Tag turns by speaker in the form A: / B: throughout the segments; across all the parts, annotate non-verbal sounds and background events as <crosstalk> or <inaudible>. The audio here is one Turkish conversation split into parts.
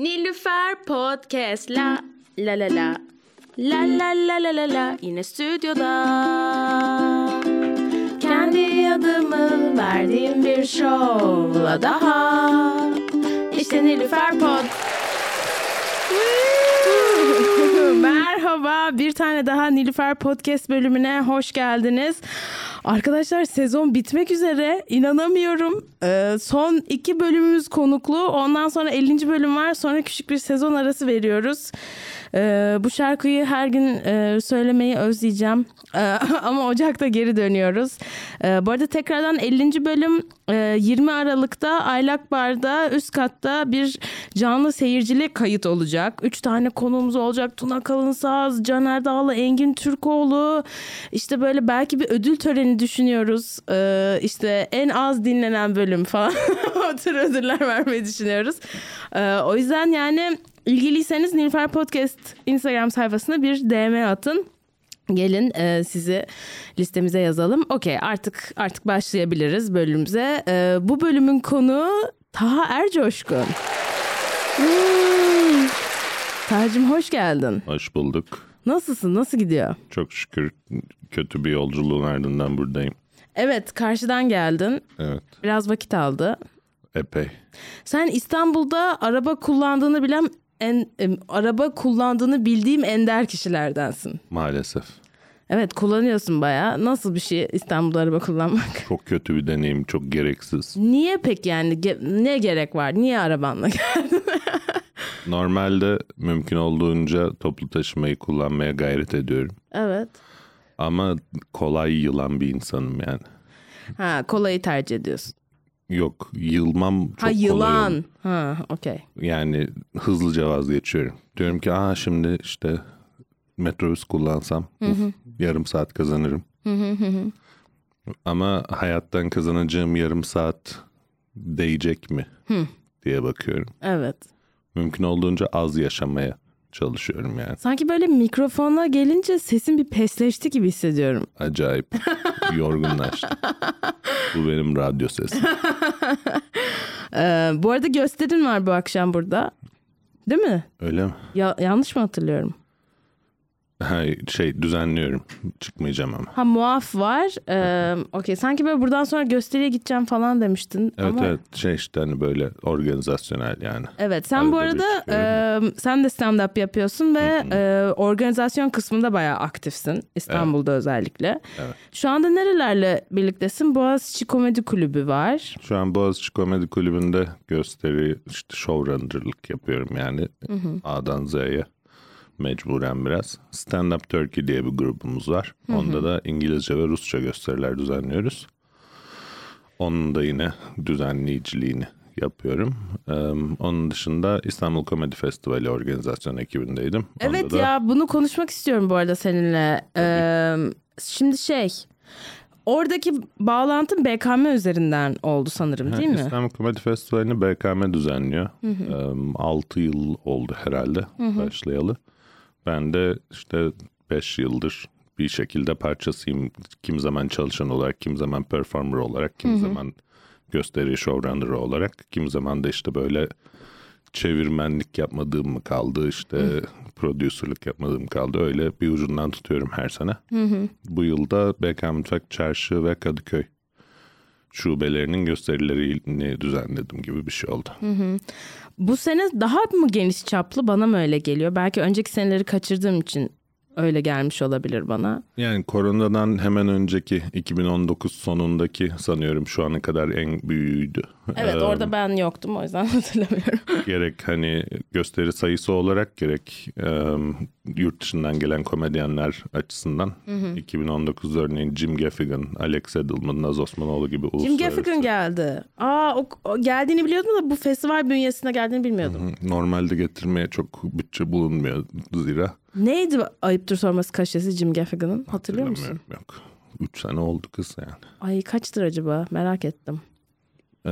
A: Nilüfer Podcast. La la la la. La la la la la la. Yine stüdyoda. Kendi adımı verdiğim bir şovla daha. İşte Nilüfer Pod
B: Merhaba, bir tane daha Nilüfer Podcast bölümüne hoş geldiniz. Arkadaşlar sezon bitmek üzere inanamıyorum. Ee, son iki bölümümüz konuklu. Ondan sonra 50. bölüm var. Sonra küçük bir sezon arası veriyoruz. Ee, bu şarkıyı her gün e, söylemeyi özleyeceğim. Ee, <laughs> ama Ocak'ta geri dönüyoruz. Ee, bu arada tekrardan 50. bölüm e, 20 Aralık'ta Aylak Bar'da üst katta bir canlı seyircili kayıt olacak. Üç tane konuğumuz olacak. Tuna Kalınsaz, Caner Dağlı, Engin Türkoğlu. İşte böyle belki bir ödül töreni düşünüyoruz. Ee, işte en az dinlenen bölüm falan. <laughs> o tür ödüller vermeyi düşünüyoruz. Ee, o yüzden yani ilgiliyseniz Nilüfer Podcast Instagram sayfasına bir DM atın. Gelin e, sizi listemize yazalım. Okey artık artık başlayabiliriz bölümümüze. E, bu bölümün konu Taha Ercoşkun. Taha'cığım hoş geldin.
C: Hoş bulduk.
B: Nasılsın? Nasıl gidiyor?
C: Çok şükür kötü bir yolculuğun ardından buradayım.
B: Evet karşıdan geldin.
C: Evet,
B: Biraz vakit aldı.
C: epey.
B: Sen İstanbul'da araba kullandığını bilen en, em, araba kullandığını bildiğim ender kişilerdensin.
C: Maalesef.
B: Evet kullanıyorsun bayağı. Nasıl bir şey İstanbul'da araba kullanmak? <laughs>
C: Çok kötü bir deneyim, çok gereksiz.
B: Niye peki yani Ge- ne gerek var? Niye arabanla <laughs> geldin?
C: Normalde mümkün olduğunca toplu taşımayı kullanmaya gayret ediyorum.
B: evet.
C: Ama kolay yılan bir insanım yani.
B: Ha kolayı tercih ediyorsun.
C: Yok, yılmam çok
B: ha
C: kolay
B: yılan.
C: olur.
B: Ha okey.
C: Yani hızlıca vazgeçiyorum. Diyorum ki aa şimdi işte metrobüs kullansam uf, yarım saat kazanırım. Ama hayattan kazanacağım yarım saat değecek mi diye bakıyorum.
B: Evet.
C: Mümkün olduğunca az yaşamaya çalışıyorum yani.
B: Sanki böyle mikrofona gelince sesin bir pesleşti gibi hissediyorum.
C: Acayip yorgunlaştım. <laughs> Bu benim radyo sesim. <laughs>
B: Ee, bu arada gösterin var bu akşam burada. Değil mi?
C: Öyle mi?
B: Ya, yanlış mı hatırlıyorum?
C: Ha, şey düzenliyorum. Çıkmayacağım ama.
B: Ha muaf var. Ee, Okey sanki böyle buradan sonra gösteriye gideceğim falan demiştin.
C: Evet
B: ama...
C: evet şey işte hani böyle organizasyonel yani.
B: Evet sen bu
C: Arada bir
B: arada e, sen de stand-up yapıyorsun ve e, organizasyon kısmında bayağı aktifsin İstanbul'da özellikle.
C: Evet.
B: Şu anda nerelerle birliktesin? Boğaziçi Komedi Kulübü var.
C: Şu an Boğaziçi Komedi Kulübü'nde gösteri işte showrunner'lık yapıyorum yani A'dan Z'ye mecburen biraz. Stand Up Turkey diye bir grubumuz var. Onda da İngilizce ve Rusça gösteriler düzenliyoruz. Onun da yine düzenleyiciliğini yapıyorum. Ee, onun dışında İstanbul Komedi Festivali organizasyon ekibindeydim. Onda
B: Evet
C: da
B: ya bunu konuşmak istiyorum bu arada seninle. Ee, şimdi şey oradaki bağlantın BKM üzerinden oldu sanırım değil mi?
C: İstanbul Komedi Festivali'ni BKM düzenliyor. 6 yıl oldu herhalde başlayalı. Ben de işte 5 yıldır bir şekilde parçasıyım. Kim zaman çalışan olarak, kim zaman performer olarak, kim zaman gösteri showrunner olarak, kim zaman da işte böyle çevirmenlik yapmadığım mı kaldı, işte prodüserlik yapmadığım kaldı. Öyle bir ucundan tutuyorum her sene. Bu yılda BK Mutfak Çarşı ve Kadıköy şubelerinin gösterilerini düzenledim gibi bir şey oldu.
B: Bu sene daha mı geniş çaplı bana mı öyle geliyor? Belki önceki seneleri kaçırdığım için öyle gelmiş olabilir bana.
C: Yani koronadan hemen önceki 2019 sonundaki sanıyorum şu ana kadar en büyüğüydü.
B: Evet
C: Ee,
B: orada ben yoktum o yüzden <laughs> hatırlamıyorum.
C: gerek hani gösteri sayısı olarak gerek e, yurt dışından gelen komedyenler açısından 2019 örneğin Jim Gaffigan, Alex Edelman, Naz Osmanoğlu gibi
B: Jim
C: uluslararası.
B: Gaffigan geldi. Aa o, o geldiğini biliyordum da bu festival bünyesinde geldiğini bilmiyordum.
C: Normalde getirmeye çok bütçe bulunmuyor zira.
B: Neydi ayıptır sorması kaşesi Jim Gaffigan'ın? Hatırlıyor musun?
C: Yok. 3 sene oldu kız yani.
B: Ay kaçtır acaba? Merak ettim.
C: Ee,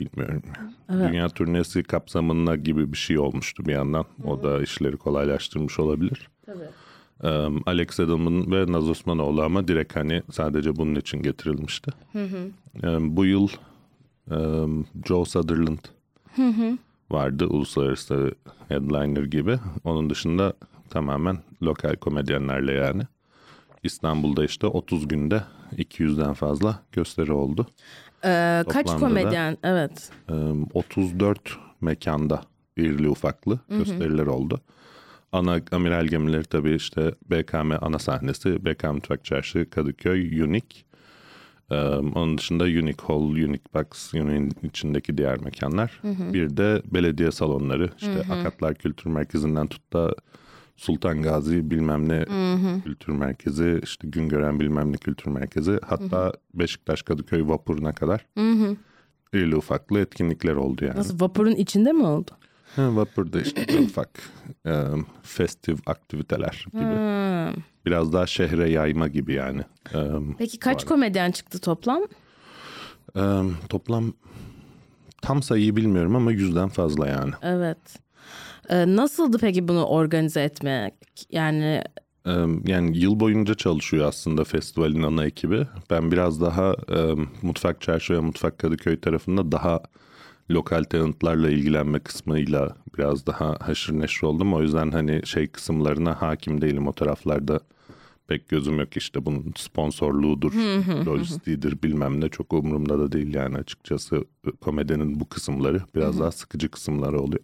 C: bilmiyorum. Dünya turnesi kapsamında gibi bir şey olmuştu bir yandan. O da işleri kolaylaştırmış olabilir. Ee, Alex Edelman ve Naz Osmanoğlu ama direkt hani sadece bunun için getirilmişti. Ee, bu yıl Joe Sutherland vardı uluslararası headliner gibi. Onun dışında tamamen lokal komedyenlerle yani. İstanbul'da işte 30 günde 200'den fazla gösteri oldu.
B: Ee, kaç
C: Toplamda da-
B: komedyen? Evet.
C: Ee, 34 mekanda irili ufaklı gösteriler oldu. Ana amiral gemileri tabii işte BKM ana sahnesi, BKM Mutfak Çarşı, Kadıköy, Unique. Ee, onun dışında Unique Hall, Unique Box, Unique'in içindeki diğer mekanlar. Bir de belediye salonları, işte Akatlar Kültür Merkezi'nden tut da Sultan Gazi bilmem ne kültür merkezi, işte Güngören bilmem ne kültür merkezi. Hatta Beşiktaş Kadıköy vapuruna kadar irili ufaklı etkinlikler oldu yani.
B: Nasıl vapurun içinde mi oldu?
C: Ha, vapurda işte ufak e, festif aktiviteler gibi.
B: Ha.
C: Biraz daha şehre yayma gibi yani. E,
B: Peki kaç komedyen çıktı toplam?
C: e, toplam tam sayıyı bilmiyorum ama yüzden fazla yani.
B: Evet. Ee, nasıldı peki bunu organize etmek? Yani
C: yani yıl boyunca çalışıyor aslında festivalin ana ekibi. Ben biraz daha e, Mutfak Çarşı ve Mutfak Kadıköy tarafında daha lokal talentlarla ilgilenme kısmıyla biraz daha haşır neşir oldum. O yüzden hani şey kısımlarına hakim değilim o taraflarda. Pek gözüm yok işte bunun sponsorluğudur, lojistiğidir bilmem ne çok umurumda da değil yani açıkçası komedinin bu kısımları biraz daha sıkıcı kısımları oluyor.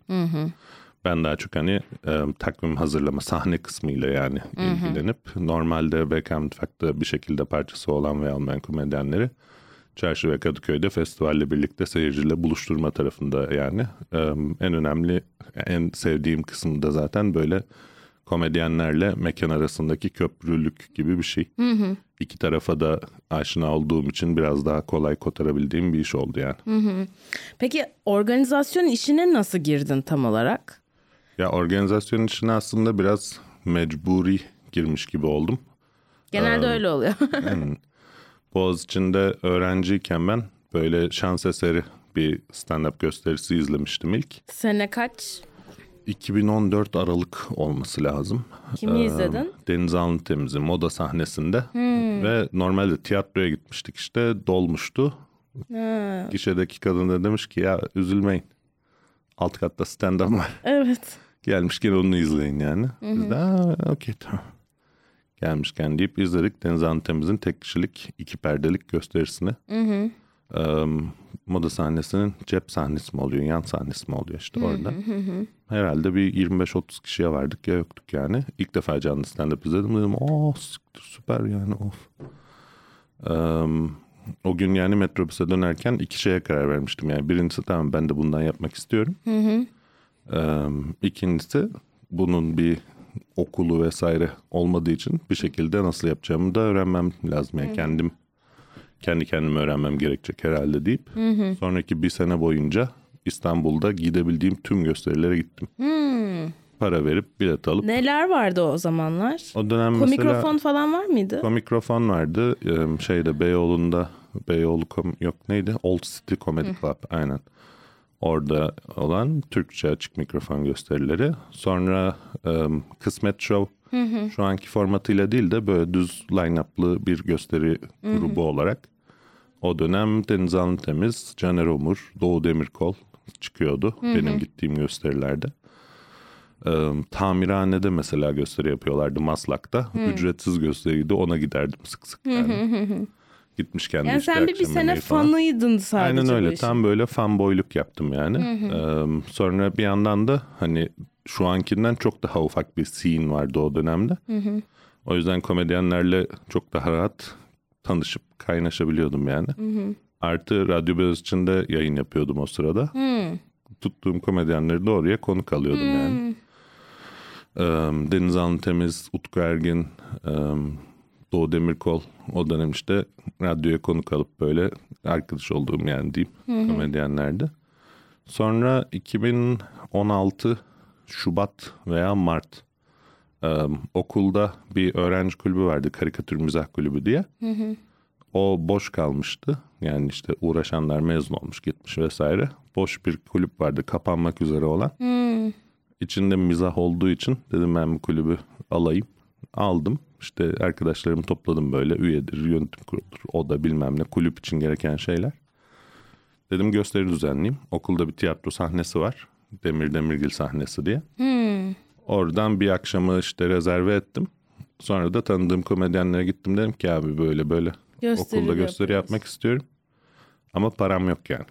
C: Ben daha çok hani e, takvim hazırlama sahne kısmıyla yani ilgilenip normalde BK Mutfak'ta bir şekilde parçası olan ve olmayan komedyenleri Çarşı ve Kadıköy'de festivalle birlikte seyirciyle buluşturma tarafında yani. E, en önemli, en sevdiğim kısım da zaten böyle komedyenlerle mekan arasındaki köprülük gibi bir şey. İki tarafa da aşina olduğum için biraz daha kolay kotarabildiğim bir iş oldu yani.
B: peki organizasyon işine nasıl girdin tam olarak?
C: Ya organizasyon içine aslında biraz mecburi girmiş gibi oldum.
B: Genelde öyle oluyor. <laughs>
C: Boğaziçi'nde öğrenciyken ben böyle şans eseri bir stand-up gösterisi izlemiştim ilk.
B: Sene kaç?
C: 2014 Aralık olması lazım.
B: Kimi
C: Ee,
B: izledin?
C: Deniz Alın Temiz'i moda sahnesinde. Ve normalde tiyatroya gitmiştik işte dolmuştu.
B: Ha,
C: Gişedeki kadın da demiş ki ya üzülmeyin. Alt katta stand-up var.
B: evet.
C: Gelmişken onu izleyin yani. Biz de "Aa, okey tamam. Gelmişken deyip izledik Deniz Alın Temiz'in tek kişilik iki perdelik gösterisini. Ee, moda sahnesinin cep sahnesi mi oluyor, yan sahnesi mi oluyor işte orada. Herhalde bir 25-30 kişiye vardık ya yoktuk yani. İlk defa canlı stand-up izledim. Dedim oh süper yani of. Ee, o gün yani metrobüse dönerken iki şeye karar vermiştim. Yani birincisi tamam ben de bundan yapmak istiyorum. Ee, ikincisi bunun bir okulu vesaire olmadığı için bir şekilde nasıl yapacağımı da öğrenmem lazım. Yani kendim kendi kendime öğrenmem gerekecek herhalde deyip sonraki bir sene boyunca İstanbul'da gidebildiğim tüm gösterilere gittim. Para verip bilet alıp
B: Neler vardı o zamanlar?
C: o dönem mesela
B: Komikrofon falan var mıydı?
C: komikrofon vardı. Şeyde Beyoğlu'nda Beyoğlu kom- yok neydi? Old City Comedy Club aynen. Orada olan Türkçe açık mikrofon gösterileri. Sonra e, Kısmet Show şu anki formatıyla değil de böyle düz line-up'lı bir gösteri grubu olarak. O dönem Deniz Temiz, Caner Omur, Doğu Demirkol çıkıyordu benim gittiğim gösterilerde. Ee, tamirhanede mesela gösteri yapıyorlardı Maslak'ta. Ücretsiz gösteriydi ona giderdim sık sık yani. Gitmişken de
B: Yani sen bir, bir sene
C: falan.
B: fanıydın sadece.
C: Aynen öyle
B: işin.
C: tam böyle fanboyluk yaptım yani. Ee, sonra bir yandan da hani şu ankinden çok daha ufak bir scene vardı o dönemde. O yüzden komedyenlerle çok daha rahat tanışıp kaynaşabiliyordum yani. Artı Radyo Boğaziçi'nde yayın yapıyordum o sırada. Tuttuğum komedyenleri de oraya konuk alıyordum yani. Ee, Deniz Alın Temiz, Utku Ergin, e, Doğu Demirkol o dönem işte radyoya konuk alıp böyle arkadaş olduğum yani diyeyim komedyenlerde. Sonra 2016 Şubat veya Mart e, okulda bir öğrenci kulübü vardı karikatür mizah kulübü diye. O boş kalmıştı. Yani işte uğraşanlar mezun olmuş gitmiş vesaire. Boş bir kulüp vardı kapanmak üzere olan. İçinde mizah olduğu için dedim ben bu kulübü alayım. Aldım. İşte arkadaşlarımı topladım böyle üyedir, yönetim kuruludur, o da bilmem ne kulüp için gereken şeyler. Dedim gösteri düzenleyeyim. Okulda bir tiyatro sahnesi var. Demir Demirgil sahnesi diye. Oradan bir akşamı işte rezerve ettim. Sonra da tanıdığım komedyenlere gittim dedim ki abi böyle böyle
B: Gösteri
C: okulda gösteri
B: yapıyoruz.
C: yapmak istiyorum. Ama param yok yani.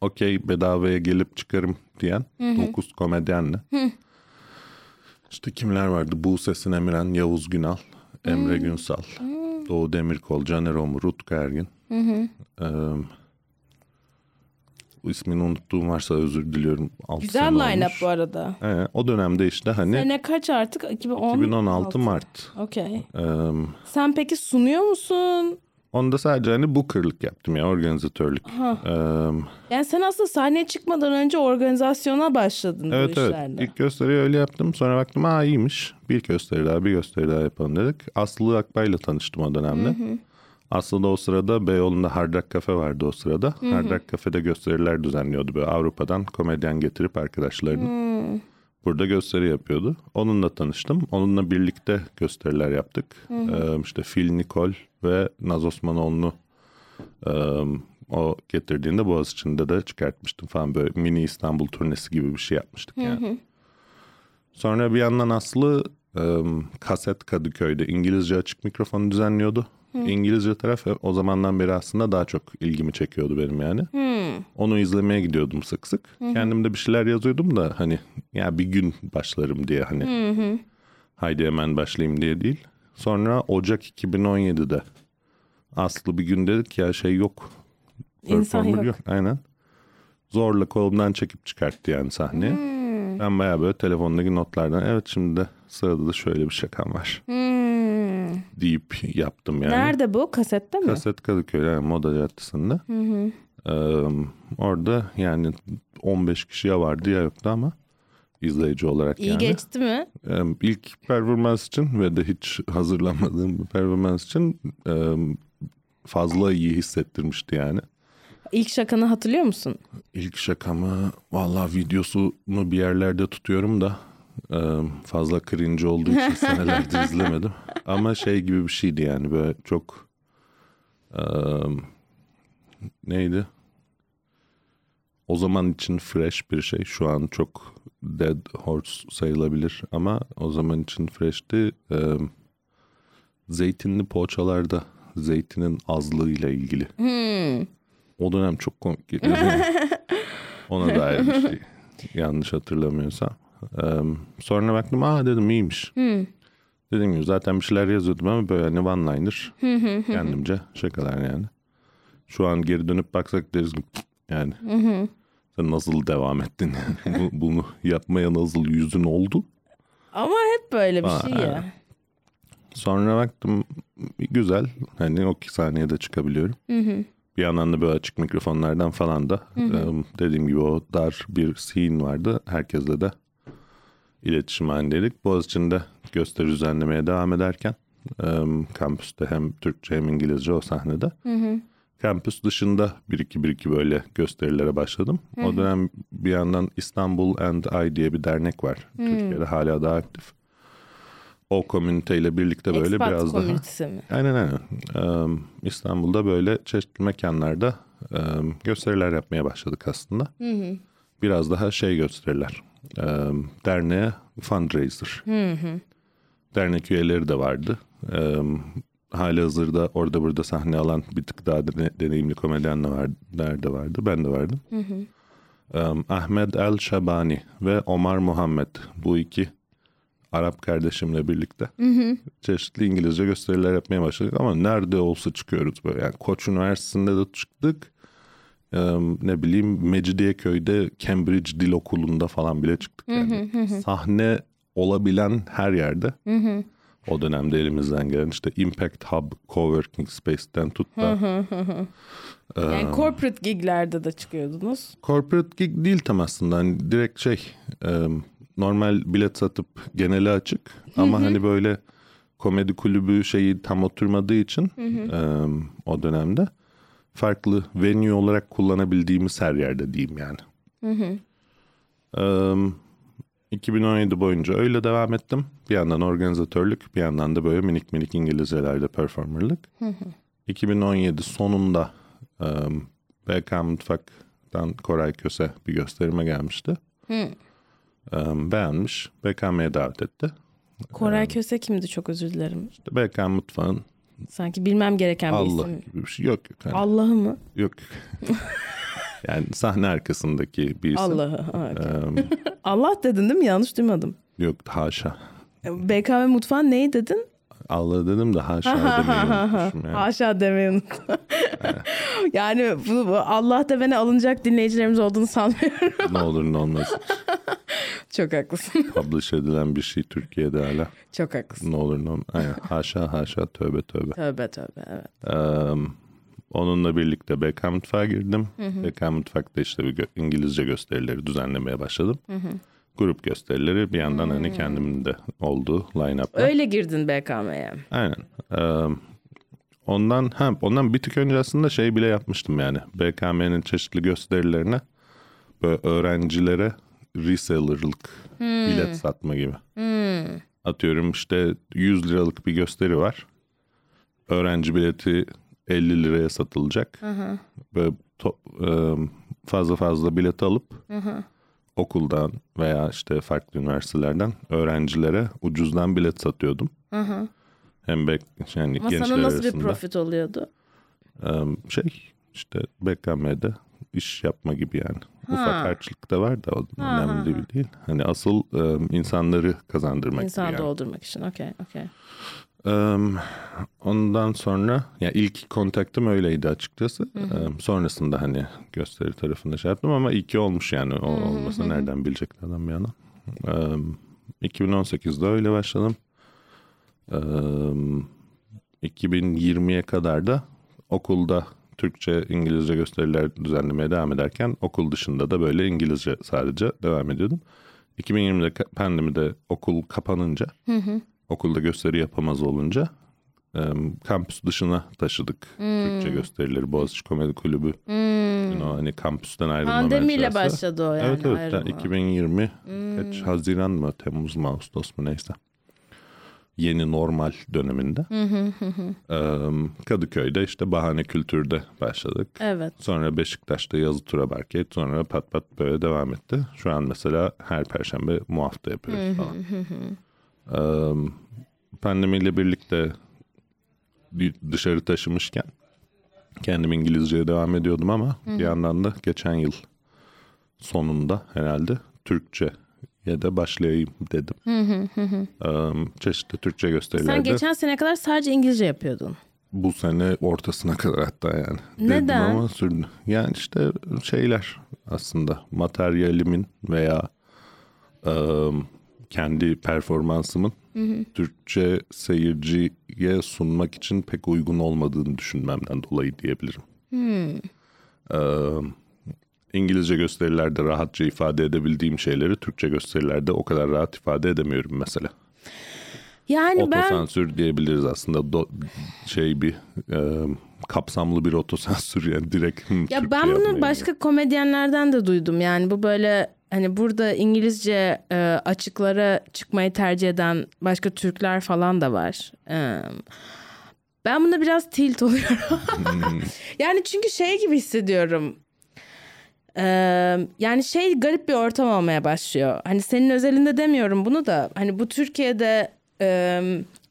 C: Okey bedavaya gelip çıkarım diyen 9 komedyenle. İşte kimler vardı? Buse Sinemiren, Yavuz Günal, Emre Günsal, Doğu Demirkol, Caner Omu, Rutka Ergin. Ee, bu ismini unuttuğum varsa özür diliyorum. Altı
B: Güzel
C: sene
B: line-up bu arada.
C: Ee, o dönemde işte hani
B: Sene kaç artık? 2010?
C: 2016 Mart.
B: Okey.
C: Ee,
B: Sen peki sunuyor musun?
C: Onda sadece hani bookerlık yaptım ya organizatörlük. Ee,
B: Yani sen aslında sahneye çıkmadan önce organizasyona başladın bu
C: evet evet
B: işlerle.
C: ilk gösteriyi öyle yaptım sonra baktım aa iyiymiş. Bir gösteri daha bir gösteri daha yapalım dedik. Aslı Akbay'la tanıştım o dönemde. Aslı da o sırada Beyoğlu'nda Hard Rock Cafe vardı o sırada. Hard Rock Cafe'de gösteriler düzenliyordu böyle Avrupa'dan komedyen getirip arkadaşlarını. Burada gösteri yapıyordu. Onunla tanıştım. Onunla birlikte gösteriler yaptık. Ee, işte Phil Nicole ve Naz Osmanoğlu'nu e, o getirdiğinde Boğaziçi'nde de çıkartmıştım falan böyle mini İstanbul turnesi gibi bir şey yapmıştık yani. Sonra bir yandan Aslı e, kaset Kadıköy'de İngilizce açık mikrofonu düzenliyordu. İngilizce taraf o zamandan beri aslında daha çok ilgimi çekiyordu benim yani. Onu izlemeye gidiyordum sık sık. Kendim de bir şeyler yazıyordum da hani ya bir gün başlarım diye hani. Haydi hemen başlayayım diye değil. Sonra Ocak 2017'de Aslı bir gün dedik ya şey yok.
B: İnsan
C: Performer
B: yok.
C: Aynen. Zorla kolumdan çekip çıkarttı yani sahneye.
B: Hmm.
C: Ben bayağı böyle telefondaki notlardan evet şimdi de sırada da şöyle bir şakam var
B: Hmm.
C: Deyip yaptım yani.
B: Nerede bu? Kasette mi?
C: Kaset Kadıköy yani Moda Caddesi'nde. Ee, orada yani 15 kişiye vardı ya yoktu ama izleyici olarak
B: İyi
C: yani.
B: geçti mi?
C: Ee, ilk performans için ve de hiç hazırlanmadığım bir performans için e, fazla iyi hissettirmişti yani.
B: İlk şakanı hatırlıyor musun?
C: İlk şakamı valla videosunu bir yerlerde tutuyorum da fazla cringe olduğu için senelerdir <laughs> izlemedim. Ama şey gibi bir şeydi yani böyle çok neydi? O zaman için fresh bir şey. Şu an çok dead horse sayılabilir ama o zaman için freshti. Zeytinli poğaçalarda zeytinin azlığıyla ilgili. O dönem çok komik geliyor. <laughs> Ona dair bir şey. Yanlış hatırlamıyorsam. Sonra baktım aa dedim iyiymiş. Dediğim gibi zaten bir şeyler yazıyordum ama böyle hani one liner. kendimce şakalar yani. Şu an geri dönüp baksak deriz yani. Sen nasıl devam ettin yani? <laughs> Bu- bunu yapmaya nasıl yüzün oldu?
B: Ama hep böyle bir
C: Aa,
B: şey ya.
C: Sonra baktım güzel. Hani o iki saniyede çıkabiliyorum. Bir yandan da böyle açık mikrofonlardan falan da e, dediğim gibi o dar bir scene vardı. Herkesle de iletişim halindeydik. Boğaziçi'nde gösteri düzenlemeye devam ederken e, kampüste hem Türkçe hem İngilizce o sahnede. Kampüs dışında bir iki bir iki böyle gösterilere başladım. O dönem bir yandan İstanbul and I diye bir dernek var. Türkiye'de hala daha aktif. O komüniteyle birlikte böyle
B: Expat
C: biraz daha
B: mi?
C: Aynen aynen. Ee, İstanbul'da böyle çeşitli mekanlarda e, gösteriler yapmaya başladık aslında. Biraz daha şey gösteriler. Ee, derneğe fundraiser. Dernek üyeleri de vardı. Ee, hali hazırda orada burada sahne alan bir tık daha dene- deneyimli komedyen de vardı. Ben de vardım. Ee, Ahmet El Şabani ve Omar Muhammed bu iki Arap kardeşimle birlikte çeşitli İngilizce gösteriler yapmaya başladık ama nerede olsa çıkıyoruz böyle. Yani Koç Üniversitesi'nde de çıktık. Ne bileyim Mecidiyeköy'de Cambridge Dil Okulu'nda falan bile çıktık yani. Sahne olabilen her yerde. O dönemde elimizden gelen işte Impact Hub Coworking Space'ten tut da
B: Yani corporate giglerde de çıkıyordunuz.
C: corporate gig değil tam aslında. Hani direkt şey normal bilet satıp genele açık ama hani böyle komedi kulübü şeyi tam oturmadığı için o dönemde farklı venue olarak kullanabildiğimiz her yerde diyeyim yani. E, 2017 boyunca öyle devam ettim. Bir yandan organizatörlük, bir yandan da böyle minik minik İngilizcelerde performerlık. 2017 sonunda e, BK Mutfak Mutfak'tan Koray Köse bir gösterime gelmişti. Ee, beğenmiş. BKM'ye davet etti.
B: Koray Köse kimdi çok özür dilerim.
C: İşte BKM Mutfağı'nın
B: Sanki bilmem gereken bir
C: Allah
B: isim.
C: gibi bir şey yok. yok. Yani,
B: Allah'ı mı?
C: yok. <laughs> yani sahne arkasındaki bir isim.
B: Allah'ı. Ha.
C: Ee, <laughs>
B: Allah dedin değil mi? Yanlış duymadım.
C: yok haşa.
B: BKM mutfağın neyi dedin?
C: Allah dedim de haşa demeyi unutmuşum yani.
B: Haşa demeyi unuttum. <laughs> yani bu, bu Allah demene alınacak dinleyicilerimiz olduğunu sanmıyorum.
C: ne olur ne olmaz. <laughs>
B: Çok haklısın.
C: Publish edilen bir şey Türkiye'de hala.
B: Çok haklısın.
C: Ne olur ne olmaz. Aynen. <laughs> Haşa haşa tövbe tövbe.
B: Tövbe tövbe evet.
C: Ee, onunla birlikte BK Mutfağa girdim. BK Mutfak'ta işte bir İngilizce gösterileri düzenlemeye başladım. Grup gösterileri bir yandan hani kendimin de olduğu line-up'la.
B: Öyle girdin BKM'ye.
C: Aynen. Ee, ondan ha, ondan bir tık önce aslında şey bile yapmıştım yani. BKM'nin çeşitli gösterilerine böyle öğrencilere reseller'lık bilet satma gibi. Atıyorum işte 100 liralık bir gösteri var. Öğrenci bileti 50 liraya satılacak. Böyle to- e, fazla fazla bilet alıp okuldan veya işte farklı üniversitelerden öğrencilere ucuzdan bilet satıyordum. Hem bek yani
B: Ama
C: gençler
B: sana nasıl
C: arasında.
B: bir profit oluyordu?
C: Şey işte BKM'de iş yapma gibi yani. Ufak harçlık da var da o önemli değil, değil. Hani asıl insanları kazandırmak
B: İnsan
C: yani.
B: doldurmak için. Okey, okey.
C: Ondan sonra ya ilk kontaktım öyleydi açıkçası. Ee, sonrasında hani gösteri tarafında şey yaptım ama iyi ki olmuş yani. O olmasa nereden bilecek adam bir yana. Ee, 2018'de öyle başladım. Ee, 2020'ye kadar da okulda Türkçe, İngilizce gösteriler düzenlemeye devam ederken okul dışında da böyle İngilizce sadece devam ediyordum. 2020'de ka- pandemide okul kapanınca, okulda gösteri yapamaz olunca e, kampüs dışına taşıdık Türkçe gösterileri. Boğaziçi Komedi Kulübü. Yani o hani kampüsten ayrılma
B: Pandemiyle başladı o yani.
C: Evet evet.
B: ayrılma.
C: 2020 kaç Haziran mı Temmuz mu Ağustos mu neyse. Yeni normal döneminde. Ee, Kadıköy'de işte bahane kültürde başladık.
B: Evet.
C: Sonra Beşiktaş'ta yazı tura barket. Sonra pat pat böyle devam etti. Şu an mesela her perşembe muhafta yapıyoruz falan. Pandemiyle birlikte bir dışarı taşımışken kendim İngilizceye devam ediyordum ama bir yandan da geçen yıl sonunda herhalde Türkçe ya da başlayayım dedim. Ee, çeşitli Türkçe gösterilerde
B: Sen geçen sene kadar sadece İngilizce yapıyordun.
C: bu sene ortasına kadar hatta yani. Dedim
B: Neden?
C: ama sürdü. Yani işte şeyler aslında materyalimin veya e, kendi performansımın Türkçe seyirciye sunmak için pek uygun olmadığını düşünmemden dolayı diyebilirim. E, İngilizce gösterilerde rahatça ifade edebildiğim şeyleri Türkçe gösterilerde o kadar rahat ifade edemiyorum mesela.
B: Yani ben
C: Otosansür diyebiliriz aslında. Do- şey bir e, kapsamlı bir otosansür yani direkt hı,
B: ya ben bunu başka komedyenlerden de duydum. Yani bu böyle hani burada İngilizce e, açıklara çıkmayı tercih eden başka Türkler falan da var. E, ben buna biraz tilt oluyorum. <laughs> yani çünkü şey gibi hissediyorum. E, yani şey garip bir ortam olmaya başlıyor. Hani senin özelinde demiyorum bunu da. Hani bu Türkiye'de e,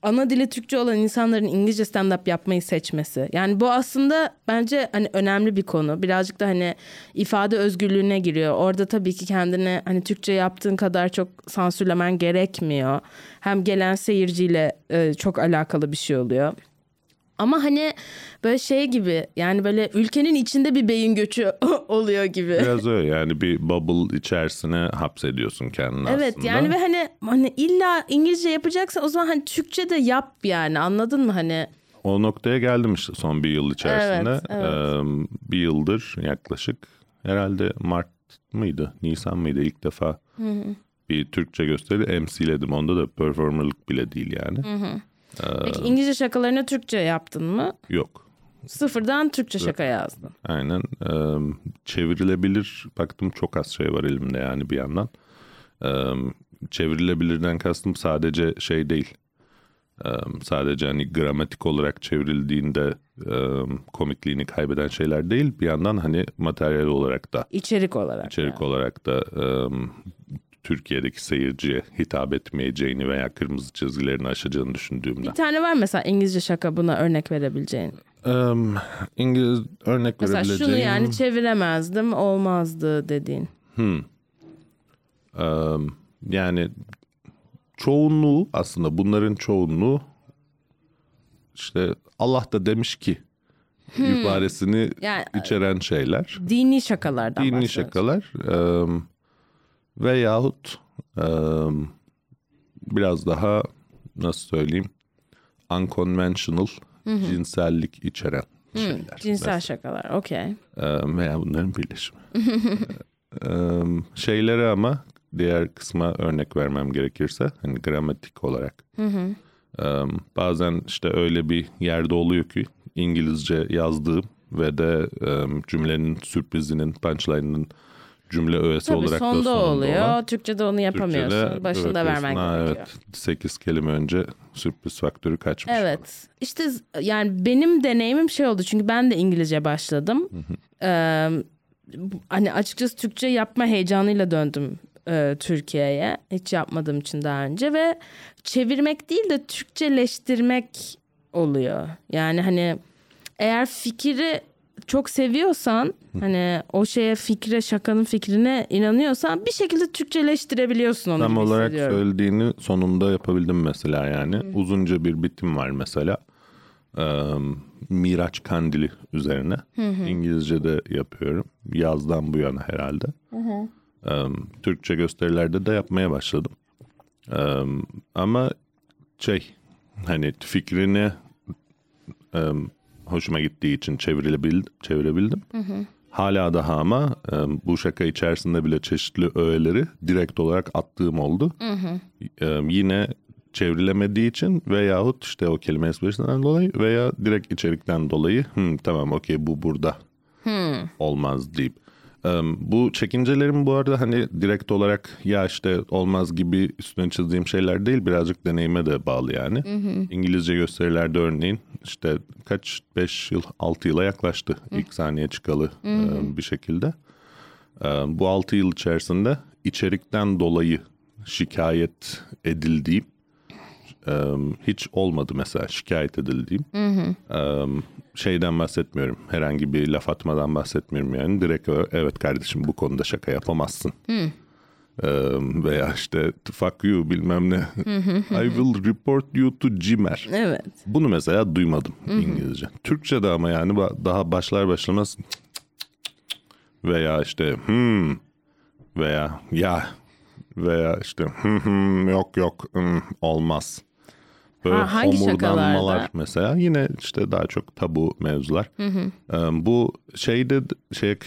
B: ana dili Türkçe olan insanların İngilizce stand-up yapmayı seçmesi. Yani bu aslında bence hani önemli bir konu. Birazcık da hani ifade özgürlüğüne giriyor. Orada tabii ki kendini hani Türkçe yaptığın kadar çok sansürlemen gerekmiyor. Hem gelen seyirciyle e, çok alakalı bir şey oluyor. Ama hani böyle şey gibi yani böyle ülkenin içinde bir beyin göçü <laughs> oluyor gibi.
C: Biraz öyle yani bir bubble içerisine hapsediyorsun kendini
B: Evet
C: aslında.
B: yani ve hani hani illa İngilizce yapacaksan o zaman hani Türkçe de yap yani anladın mı hani?
C: O noktaya geldim işte son bir yıl içerisinde.
B: Evet, evet.
C: Ee, bir yıldır yaklaşık herhalde Mart mıydı Nisan mıydı ilk defa bir Türkçe gösteri MC'ledim. Onda da performerlık bile değil yani.
B: Peki İngilizce şakalarını Türkçe yaptın mı?
C: Yok.
B: Sıfırdan Türkçe şaka yazdın.
C: Aynen. Ee, çevrilebilir. Baktım çok az şey var elimde yani bir yandan. Ee, çevrilebilirden kastım sadece şey değil. Ee, sadece hani gramatik olarak çevrildiğinde e, komikliğini kaybeden şeyler değil. Bir yandan hani materyal olarak da
B: İçerik olarak.
C: içerik
B: yani.
C: olarak da e, Türkiye'deki seyirciye hitap etmeyeceğini veya kırmızı çizgilerini aşacağını düşündüğümde.
B: Bir tane var mesela İngilizce şaka buna örnek verebileceğin.
C: Ee, İngiliz örnek
B: Mesela
C: verebileceğim.
B: şunu yani çeviremezdim olmazdı dediğin.
C: Ee, yani çoğunluğu aslında bunların çoğunluğu işte Allah da demiş ki ibaresini
B: Yani-
C: içeren şeyler.
B: Dini şakalardan
C: Dini şakalar e, veyahut e, biraz daha nasıl söyleyeyim unconventional cinsellik içeren şeyler.
B: Cinsel şakalar okey.
C: Ee, veya bunların birleşimi. <laughs> Ee, şeylere ama diğer kısma örnek vermem gerekirse hani gramatik olarak. Ee, bazen işte öyle bir yerde oluyor ki İngilizce yazdığım ve de e, cümlenin sürprizinin punchline'ının cümle öğesi
B: Tabii
C: olarak da
B: sonda oluyor.
C: olan.
B: Türkçe'de onu yapamıyorsun.
C: Türkçe'de
B: Başında
C: evet,
B: vermen
C: ha,
B: gerekiyor.
C: Evet 8 kelime önce sürpriz faktörü kaçmış.
B: Evet. İşte z- yani benim deneyimim şey oldu. Çünkü ben de İngilizce başladım. Ee, hani açıkçası Türkçe yapma heyecanıyla döndüm e, Türkiye'ye. Hiç yapmadığım için daha önce ve çevirmek değil de Türkçeleştirmek oluyor. Yani hani eğer fikri çok seviyorsan hani o şeye fikre şakanın fikrine inanıyorsan bir şekilde Türkçeleştirebiliyorsun onu
C: Tam olarak söylediğini sonunda yapabildim mesela yani. Uzunca bir bitim var mesela. Ee, Miraç Kandili üzerine. İngilizce'de yapıyorum. Yazdan bu yana herhalde. Ee, Türkçe gösterilerde de yapmaya başladım. Ee, ama şey hani fikrini hoşuma gittiği için çevirebildim. çevirebildim. Hala daha ama e, bu şaka içerisinde bile çeşitli öğeleri direkt olarak attığım oldu. E, yine çevrilemediği için veyahut işte o kelime esprisinden dolayı veya direkt içerikten dolayı "Hmm, tamam okey bu burada olmaz deyip. Bu çekincelerim bu arada hani direkt olarak ya işte olmaz gibi üstüne çizdiğim şeyler değil birazcık deneyime de bağlı yani. İngilizce gösterilerde örneğin işte kaç 5 yıl 6 yıla yaklaştı ilk sahneye çıkalı e, bir şekilde. Bu 6 yıl içerisinde içerikten dolayı şikayet edildiğim hiç olmadı mesela şikayet edildiğim. E, şeyden bahsetmiyorum. Herhangi bir laf atmadan bahsetmiyorum yani. Direkt evet kardeşim bu konuda şaka yapamazsın. E, veya işte fuck you bilmem ne. <laughs> I will report you to Cimer.
B: Evet.
C: Bunu mesela duymadım İngilizce. Türkçe'de ama yani daha başlar başlamaz veya işte hmm veya ya veya işte hmm, hmm, yok yok hmm, olmaz. Böyle
B: Ha, hangi
C: homurdanmalar
B: şakalarda?
C: mesela yine işte daha çok tabu mevzular. Ee, bu şeyde şeye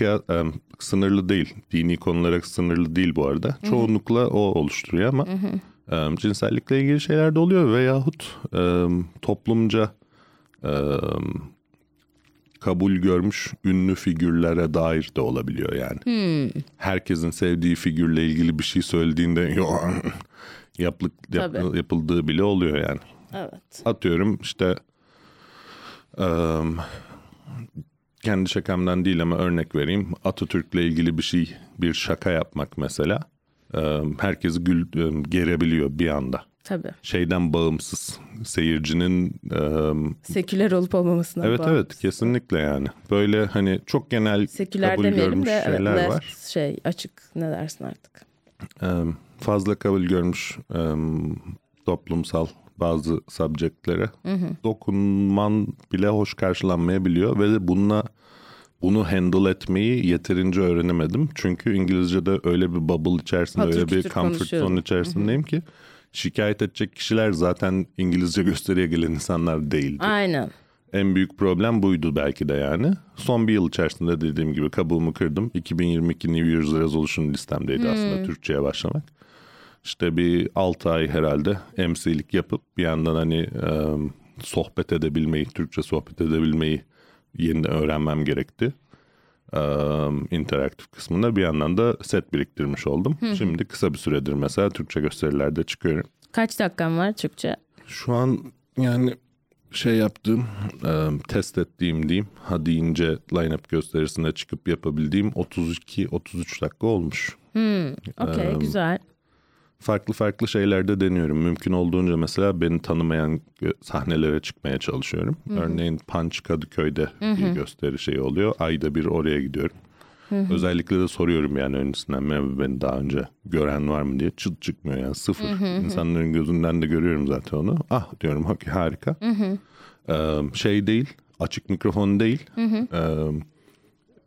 C: sınırlı değil. Dini konulara sınırlı değil bu arada. Çoğunlukla o oluşturuyor ama e, cinsellikle ilgili şeyler de oluyor veyahut toplumca kabul görmüş ünlü figürlere dair de olabiliyor yani. Herkesin sevdiği figürle ilgili bir şey söylediğinde <laughs> yaplık, yap-
B: Tabii.
C: yapıldığı bile oluyor yani.
B: Evet.
C: Atıyorum işte kendi şakamdan değil ama örnek vereyim. Atatürk'le ilgili bir şey, bir şaka yapmak mesela. em, herkesi gül, gerebiliyor bir anda.
B: Tabii.
C: Şeyden bağımsız. Seyircinin
B: Seküler olup olmamasına
C: Evet
B: bağlı.
C: evet kesinlikle yani. Böyle hani çok genel
B: Seküler
C: kabul görmüş
B: de evet,
C: şeyler
B: left
C: var.
B: şey açık ne dersin artık.
C: Fazla kabul görmüş toplumsal bazı subjectlere dokunman bile hoş karşılanmayabiliyor ve bununla bunu handle etmeyi yeterince öğrenemedim. Çünkü İngilizce'de öyle bir bubble içerisinde,
B: Patır
C: öyle bir comfort zone içerisindeyim ki şikayet edecek kişiler zaten İngilizce <laughs> gösteriye gelen insanlar değildi.
B: Aynen.
C: En büyük problem buydu belki de yani. Son bir yıl içerisinde dediğim gibi kabuğumu kırdım. 2022 New Year's Resolution listemdeydi aslında Türkçe'ye başlamak. İşte bir 6 ay herhalde MC'lik yapıp bir yandan hani e, sohbet edebilmeyi, Türkçe sohbet edebilmeyi yeniden öğrenmem gerekti. E, interaktif kısmında bir yandan da set biriktirmiş oldum. Şimdi kısa bir süredir mesela Türkçe gösterilerde çıkıyorum.
B: Kaç dakikan var Türkçe?
C: Şu an yani şey yaptığım, e, test ettiğim diyeyim. Ha deyince line-up gösterisinde çıkıp yapabildiğim 32-33 dakika olmuş.
B: Okey
C: Em,
B: güzel.
C: Farklı farklı şeylerde deniyorum. Mümkün olduğunca mesela beni tanımayan sahnelere çıkmaya çalışıyorum. Örneğin Punch Kadıköy'de bir gösteri şeyi oluyor. Ayda bir oraya gidiyorum. Özellikle de soruyorum yani öncesinden beni daha önce gören var mı diye. Çıt çıkmıyor yani sıfır. İnsanların gözünden de görüyorum zaten onu. Ah diyorum okey harika. Ee, şey değil açık mikrofon değil. Ee,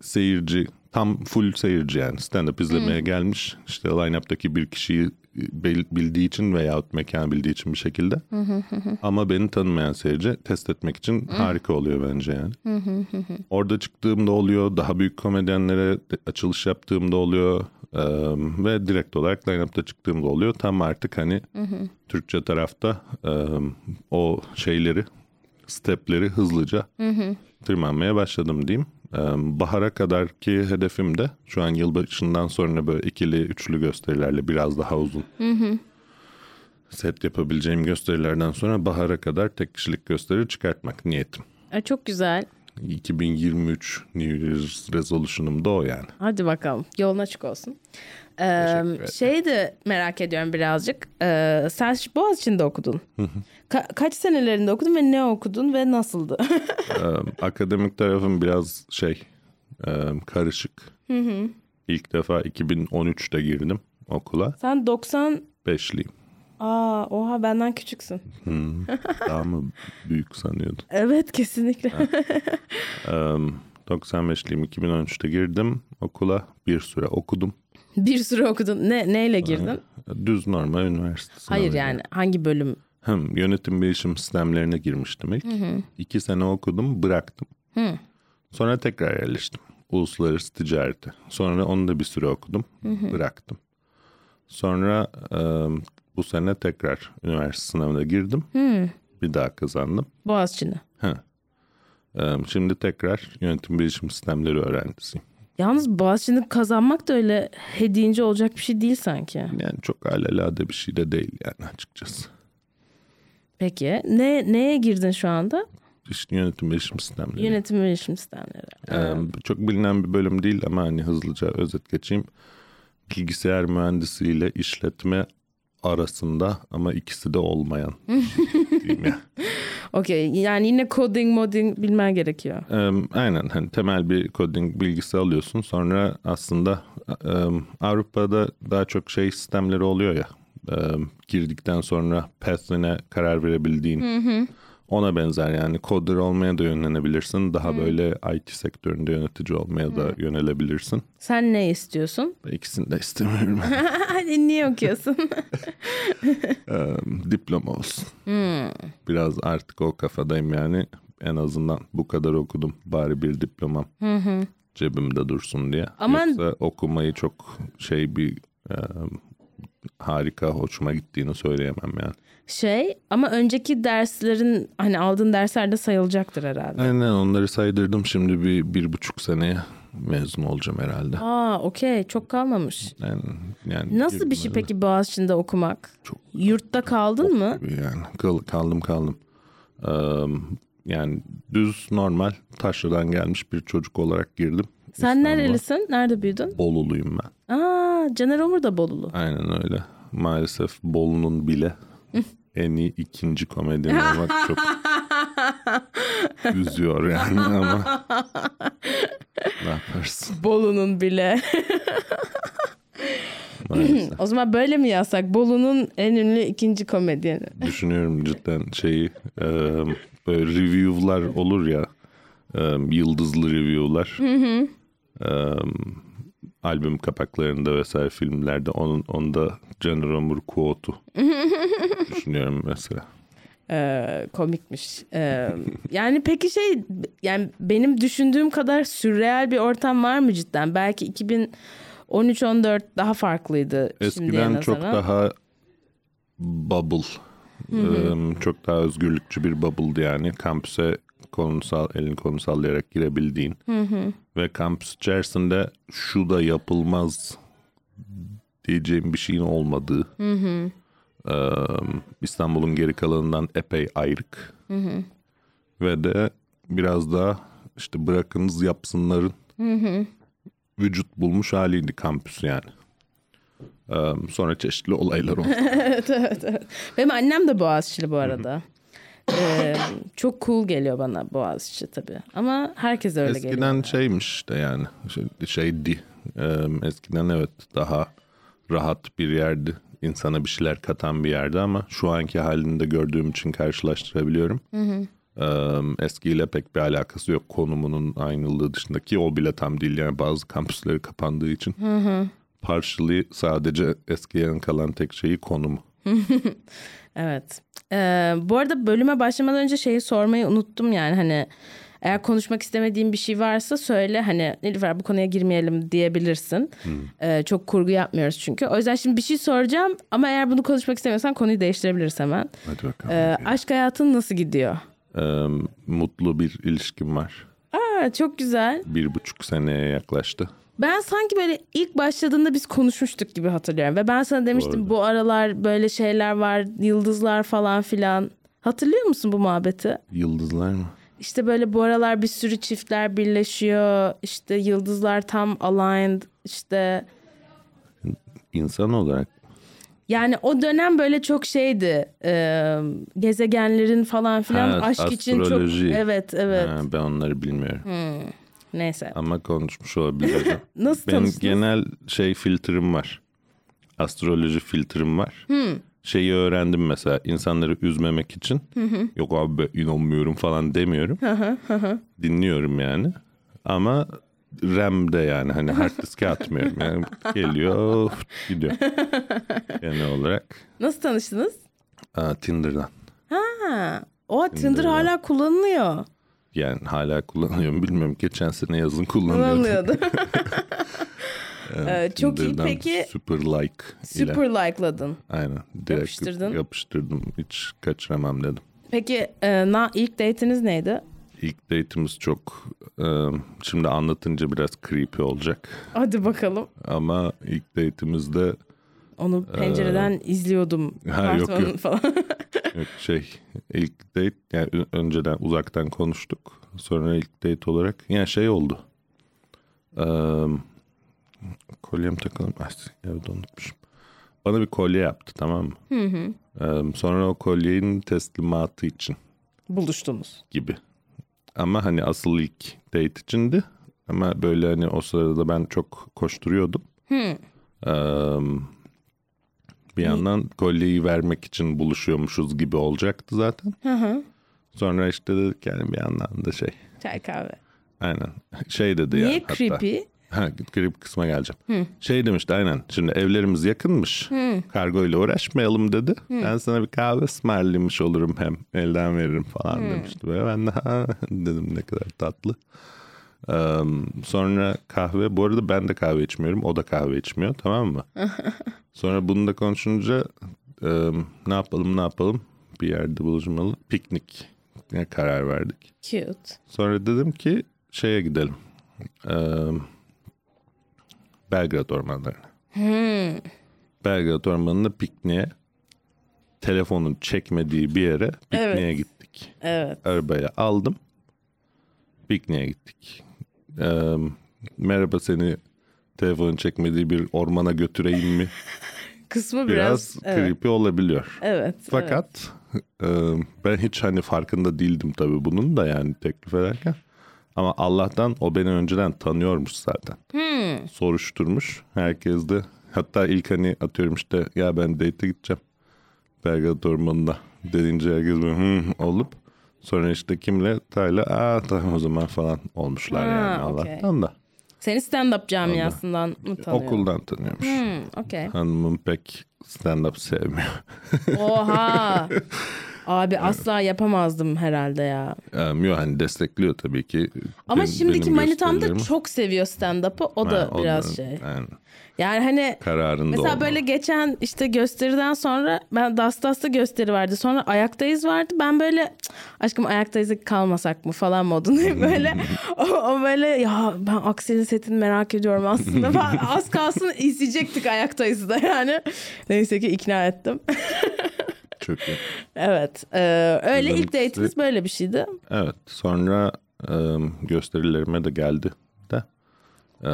C: seyirci tam full seyirci yani stand-up izlemeye gelmiş. İşte line-up'taki bir kişiyi bildiği için veyahut mekan bildiği için bir şekilde. Ama beni tanımayan seyirci test etmek için harika oluyor bence yani. Orada çıktığımda oluyor. Daha büyük komedyenlere açılış yaptığımda oluyor. Ee, ve direkt olarak line-up'ta çıktığımda oluyor. Tam artık hani Türkçe tarafta e, o şeyleri stepleri hızlıca tırmanmaya başladım diyeyim. Bahara kadarki hedefim de şu an yılbaşından sonra böyle ikili üçlü gösterilerle biraz daha uzun set yapabileceğim gösterilerden sonra bahara kadar tek kişilik gösteri çıkartmak niyetim.
B: Ay, çok güzel.
C: 2023 New Year's Resolution'um da o yani.
B: Hadi bakalım. Yolun açık olsun. Ee, şeyi de merak ediyorum birazcık. Ee, sen Boğaziçi'nde okudun. Ka- kaç senelerinde okudun ve ne okudun ve nasıldı? <laughs>
C: Ee, akademik tarafım biraz şey e, karışık. İlk defa 2013'te girdim okula.
B: sen 90...
C: Beşliyim.
B: Aa, oha benden küçüksün. <laughs>
C: Daha mı büyük sanıyordum.
B: Evet kesinlikle.
C: Ee, 95'liyim 2013'te girdim okula bir süre okudum.
B: bir süre okudun. Ne neyle girdin?
C: Düz normal üniversite
B: Hayır yani hangi bölüm?
C: Hem yönetim bilişim sistemlerine girmiştim ilk. İki sene okudum bıraktım. Sonra tekrar yerleştim. Uluslararası ticarete. Sonra onu da bir süre okudum. Bıraktım. Sonra e, bu sene tekrar üniversite sınavına girdim. Bir daha kazandım.
B: Boğaziçi'nde.
C: Ha. E, şimdi tekrar yönetim bilişim sistemleri öğrencisiyim.
B: Yalnız Boğaziçi'nde kazanmak da öyle hediyince olacak bir şey değil sanki.
C: Yani çok alelade bir şey de değil yani açıkçası.
B: Peki ne neye girdin şu anda?
C: İşte yönetim bilişim sistemleri.
B: Yönetim ve iletişim sistemleri.
C: Ee, çok bilinen bir bölüm değil ama hani hızlıca özet geçeyim. Bilgisayar mühendisiyle işletme arasında ama ikisi de olmayan. <laughs> diyeyim ya.
B: Okey yani yine coding modding bilmen gerekiyor.
C: Ee, aynen hani temel bir coding bilgisi alıyorsun. Sonra aslında e, Avrupa'da daha çok şey sistemleri oluyor ya. E, girdikten sonra path'ine karar verebildiğin. Ona benzer yani coder olmaya da yönlenebilirsin. Daha böyle IT sektöründe yönetici olmaya da yönelebilirsin.
B: Sen ne istiyorsun?
C: İkisini de istemiyorum. <laughs>
B: Hadi niye okuyorsun? <laughs> <laughs>
C: Ee, diploma olsun. Biraz artık o kafadayım yani. En azından bu kadar okudum. Bari bir diplomam cebimde dursun diye.
B: Ama-
C: Yoksa okumayı çok şey bir e, harika hoşuma gittiğini söyleyemem yani.
B: Şey ama önceki derslerin hani aldığın derslerde sayılacaktır herhalde.
C: Aynen onları saydırdım. Şimdi bir, bir buçuk seneye mezun olacağım herhalde.
B: Aa okey çok kalmamış.
C: Yani, yani
B: Nasıl bir şey
C: girdim
B: peki Boğaziçi'nde okumak?
C: Çok
B: Yurtta kaldın mı?
C: Yani kal- kaldım kaldım. Ee, yani düz normal taşradan gelmiş bir çocuk olarak girdim.
B: Sen
C: İstanbul'a.
B: nerelisin? Nerede büyüdün?
C: Boluluyum ben.
B: Aa Caner Omur da Bolulu.
C: Aynen öyle. Maalesef Bolu'nun bile <laughs> en iyi ikinci komedyen olmak çok üzüyor yani ama <laughs> ne yaparsın
B: Bolu'nun bile. o zaman böyle mi yazsak? Bolu'nun en ünlü ikinci komedyeni.
C: Düşünüyorum cidden şeyi e, böyle review'lar olur ya e, yıldızlı review'lar. E, albüm kapaklarında vesaire filmlerde onun onda Caner Omur quote'u <laughs> düşünüyorum mesela.
B: Ee, komikmiş. Ee, yani peki şey yani benim düşündüğüm kadar sürreal bir ortam var mı cidden? Belki 2013-14 daha farklıydı
C: Eskiden çok daha bubble, e, çok daha özgürlükçü bir bubble'dı yani. Kampüse kolunu sal, elini kolunu sallayarak girebildiğin. Ve kampüs içerisinde şu da yapılmaz diyeceğim bir şeyin olmadığı. e, Ee, İstanbul'un geri kalanından epey ayrık. Ve de biraz daha işte bırakınız yapsınların vücut bulmuş haliydi kampüs yani. Ee, sonra çeşitli olaylar oldu. <laughs>
B: evet evet evet. Benim annem de Boğaziçi'li bu arada. Ee, çok cool geliyor bana Boğaziçi tabii. Ama herkes öyle
C: Eskiden
B: geliyor.
C: şeymiş işte yani şey, şeydi. Eskiden evet daha rahat bir yerdi. İnsana bir şeyler katan bir yerdi ama şu anki halinde gördüğüm için karşılaştırabiliyorum. Ee, eskiyle pek bir alakası yok konumunun aynılığı dışındaki o bile tam değil yani bazı kampüsleri kapandığı için. Partially sadece eskiyen kalan tek şeyi konumu. <laughs>
B: Evet. Ee, bu arada bölüme başlamadan önce şeyi sormayı unuttum yani hani eğer konuşmak istemediğin bir şey varsa söyle hani Nilüfer bu konuya girmeyelim diyebilirsin. Ee, çok kurgu yapmıyoruz çünkü. O yüzden şimdi bir şey soracağım ama eğer bunu konuşmak istemiyorsan konuyu değiştirebiliriz hemen.
C: Hadi bakalım.
B: Ee, aşk hayatın nasıl gidiyor?
C: Ee, mutlu bir ilişkim var.
B: Aa, çok güzel.
C: Bir buçuk seneye yaklaştı.
B: Ben sanki böyle ilk başladığında biz konuşmuştuk gibi hatırlıyorum. Ve ben sana demiştim
C: Doğru.
B: bu aralar böyle şeyler var, yıldızlar falan filan. Hatırlıyor musun bu muhabbeti?
C: Yıldızlar mı?
B: İşte böyle bu aralar bir sürü çiftler birleşiyor. İşte yıldızlar tam aligned. İşte
C: İnsan olarak
B: yani o dönem böyle çok şeydi. Ee, gezegenlerin falan filan
C: Ha,
B: aşk için çok
C: astroloji.
B: evet evet.
C: Ha, ben onları bilmiyorum.
B: Neyse.
C: Ama konuşmuş olabilirim. <laughs>
B: Nasıl
C: Benim
B: tanıştınız?
C: genel şey filtrim var. Astroloji filtrim var. Şeyi öğrendim mesela insanları üzmemek için. Yok abi ben inanmıyorum falan demiyorum. Dinliyorum yani. Ama RAM'de yani hani hard diske <laughs> atmıyorum. Yani geliyor gidiyor. <laughs> Genel olarak.
B: Nasıl tanıştınız?
C: Aa, Tinder'dan.
B: Ha, o Tinder
C: Tinder'dan.
B: hala kullanılıyor.
C: Yani hala kullanıyorum bilmiyorum. Geçen sene yazın kullanıyordum.
B: Kullanılıyordu. <laughs> <laughs> Ee, çok iyi. Peki
C: Super like ile.
B: super like'ladın.
C: Aynen. Direkt
B: Yapıştırdın.
C: Yapıştırdım. Hiç kaçıramam dedim.
B: Peki e, na, ilk date'iniz neydi?
C: İlk date'imiz çok e, şimdi anlatınca biraz creepy olacak.
B: Hadi bakalım.
C: Ama ilk date'imizde
B: Onu pencereden izliyordum.
C: Ee, <laughs> Ha, yok, yok.
B: falan. <laughs>
C: yok şey ilk date yani önceden uzaktan konuştuk. Sonra ilk date olarak yani şey oldu. E, kolyem takalım. Ay, evde unutmuşum. Bana bir kolye yaptı tamam mı? E, sonra o kolyenin teslimatı için.
B: Buluştunuz.
C: gibi. Ama hani asıl ilk date içindi. Ama böyle hani o sırada ben çok koşturuyordum. Eee, bir yandan kolyeyi vermek için buluşuyormuşuz gibi olacaktı zaten. Sonra işte dedik yani bir yandan da şey.
B: Çay kahve.
C: Aynen. Şey dedi
B: Niye
C: yani hatta.
B: creepy?
C: Ha, creepy kısma geleceğim. Şey demişti aynen. Şimdi evlerimiz yakınmış. Kargo ile uğraşmayalım dedi. Ben sana bir kahve ısmarlamış olurum hem elden veririm falan demişti. Böyle ben de ha <laughs> dedim ne kadar tatlı. Sonra kahve bu arada ben de kahve içmiyorum. O da kahve içmiyor tamam mı? <laughs> sonra bunu da konuşunca ne yapalım ne yapalım bir yerde buluşmalı. Piknik karar verdik.
B: Cute.
C: Sonra dedim ki şeye gidelim. Belgrad ormanlarına. Belgrad ormanına pikniğe telefonun çekmediği bir yere pikniğe
B: Evet.
C: gittik.
B: Evet.
C: Arabaya aldım. Pikniğe gittik. Ee, merhaba seni telefonun çekmediği bir ormana götüreyim mi? <laughs>
B: Kısmı
C: Biraz,
B: biraz, evet.
C: creepy olabiliyor.
B: Evet.
C: Fakat e, ben hiç hani farkında değildim tabii bunun da yani teklif ederken. Ama Allah'tan o beni önceden tanıyormuş zaten. Soruşturmuş. Herkes de hatta ilk hani atıyorum işte ya ben date'e gideceğim. Belgrad Ormanı'nda dedince herkes böyle hmm olup sonra işte kimle Tayla aa tamam o zaman falan olmuşlar
B: Ha,
C: yani. Allah'tan da.
B: Seni stand-up camiasından mı tanıyor?
C: Okuldan tanıyormuş.
B: Hmm, okey.
C: Hanımım pek stand-up sevmiyor.
B: Oha. <laughs> Abi asla yapamazdım herhalde ya.
C: Um, yok hani destekliyor tabii ki.
B: Ama
C: Ben-
B: şimdiki
C: benim
B: manitam da çok seviyor stand-up'ı. O da
C: Ha, o
B: biraz
C: da-
B: şey.
C: aynen.
B: Yani hani
C: Kararında
B: Mesela
C: olmalı.
B: böyle geçen işte gösteriden sonra ben Dastas'ta gösteri vardı. Sonra ayaktayız vardı. Ben böyle "Cık, aşkım ayaktayız kalmasak mı falan modundayım <laughs> böyle. o, o böyle ya ben Aksel'in setini merak ediyorum aslında. <laughs> falan. Az kalsın izleyecektik ayaktayız da yani. Neyse ki ikna ettim. <laughs>
C: Çok iyi.
B: Evet. Ee, öyle ilk
C: Bizimkisi-
B: date'iniz böyle bir şeydi.
C: Evet. Sonra e, gösterilerime de geldi de. E,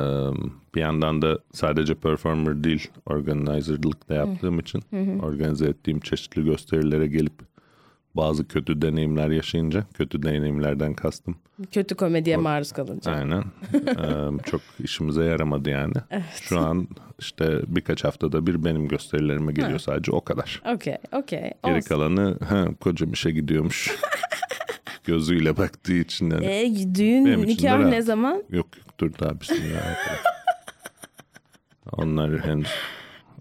C: bir yandan da sadece performer değil, organizerlık da yaptığım için organize ettiğim çeşitli gösterilere gelip bazı kötü deneyimler yaşayınca, kötü deneyimlerden kastım.
B: Kötü komediye maruz kalınca.
C: Aynen. <laughs> E, çok işimize yaramadı yani. Şu an işte birkaç haftada bir benim gösterilerime geliyor sadece o kadar.
B: Okey, okey.
C: Geri
B: Olsun.
C: kalanı ha, kocam işe gidiyormuş. <laughs> Gözüyle baktığı için yani.
B: Ee, düğün,
C: Benim
B: nikah ne zaman?
C: Yok yok dur daha bismillah. <laughs> onlar henüz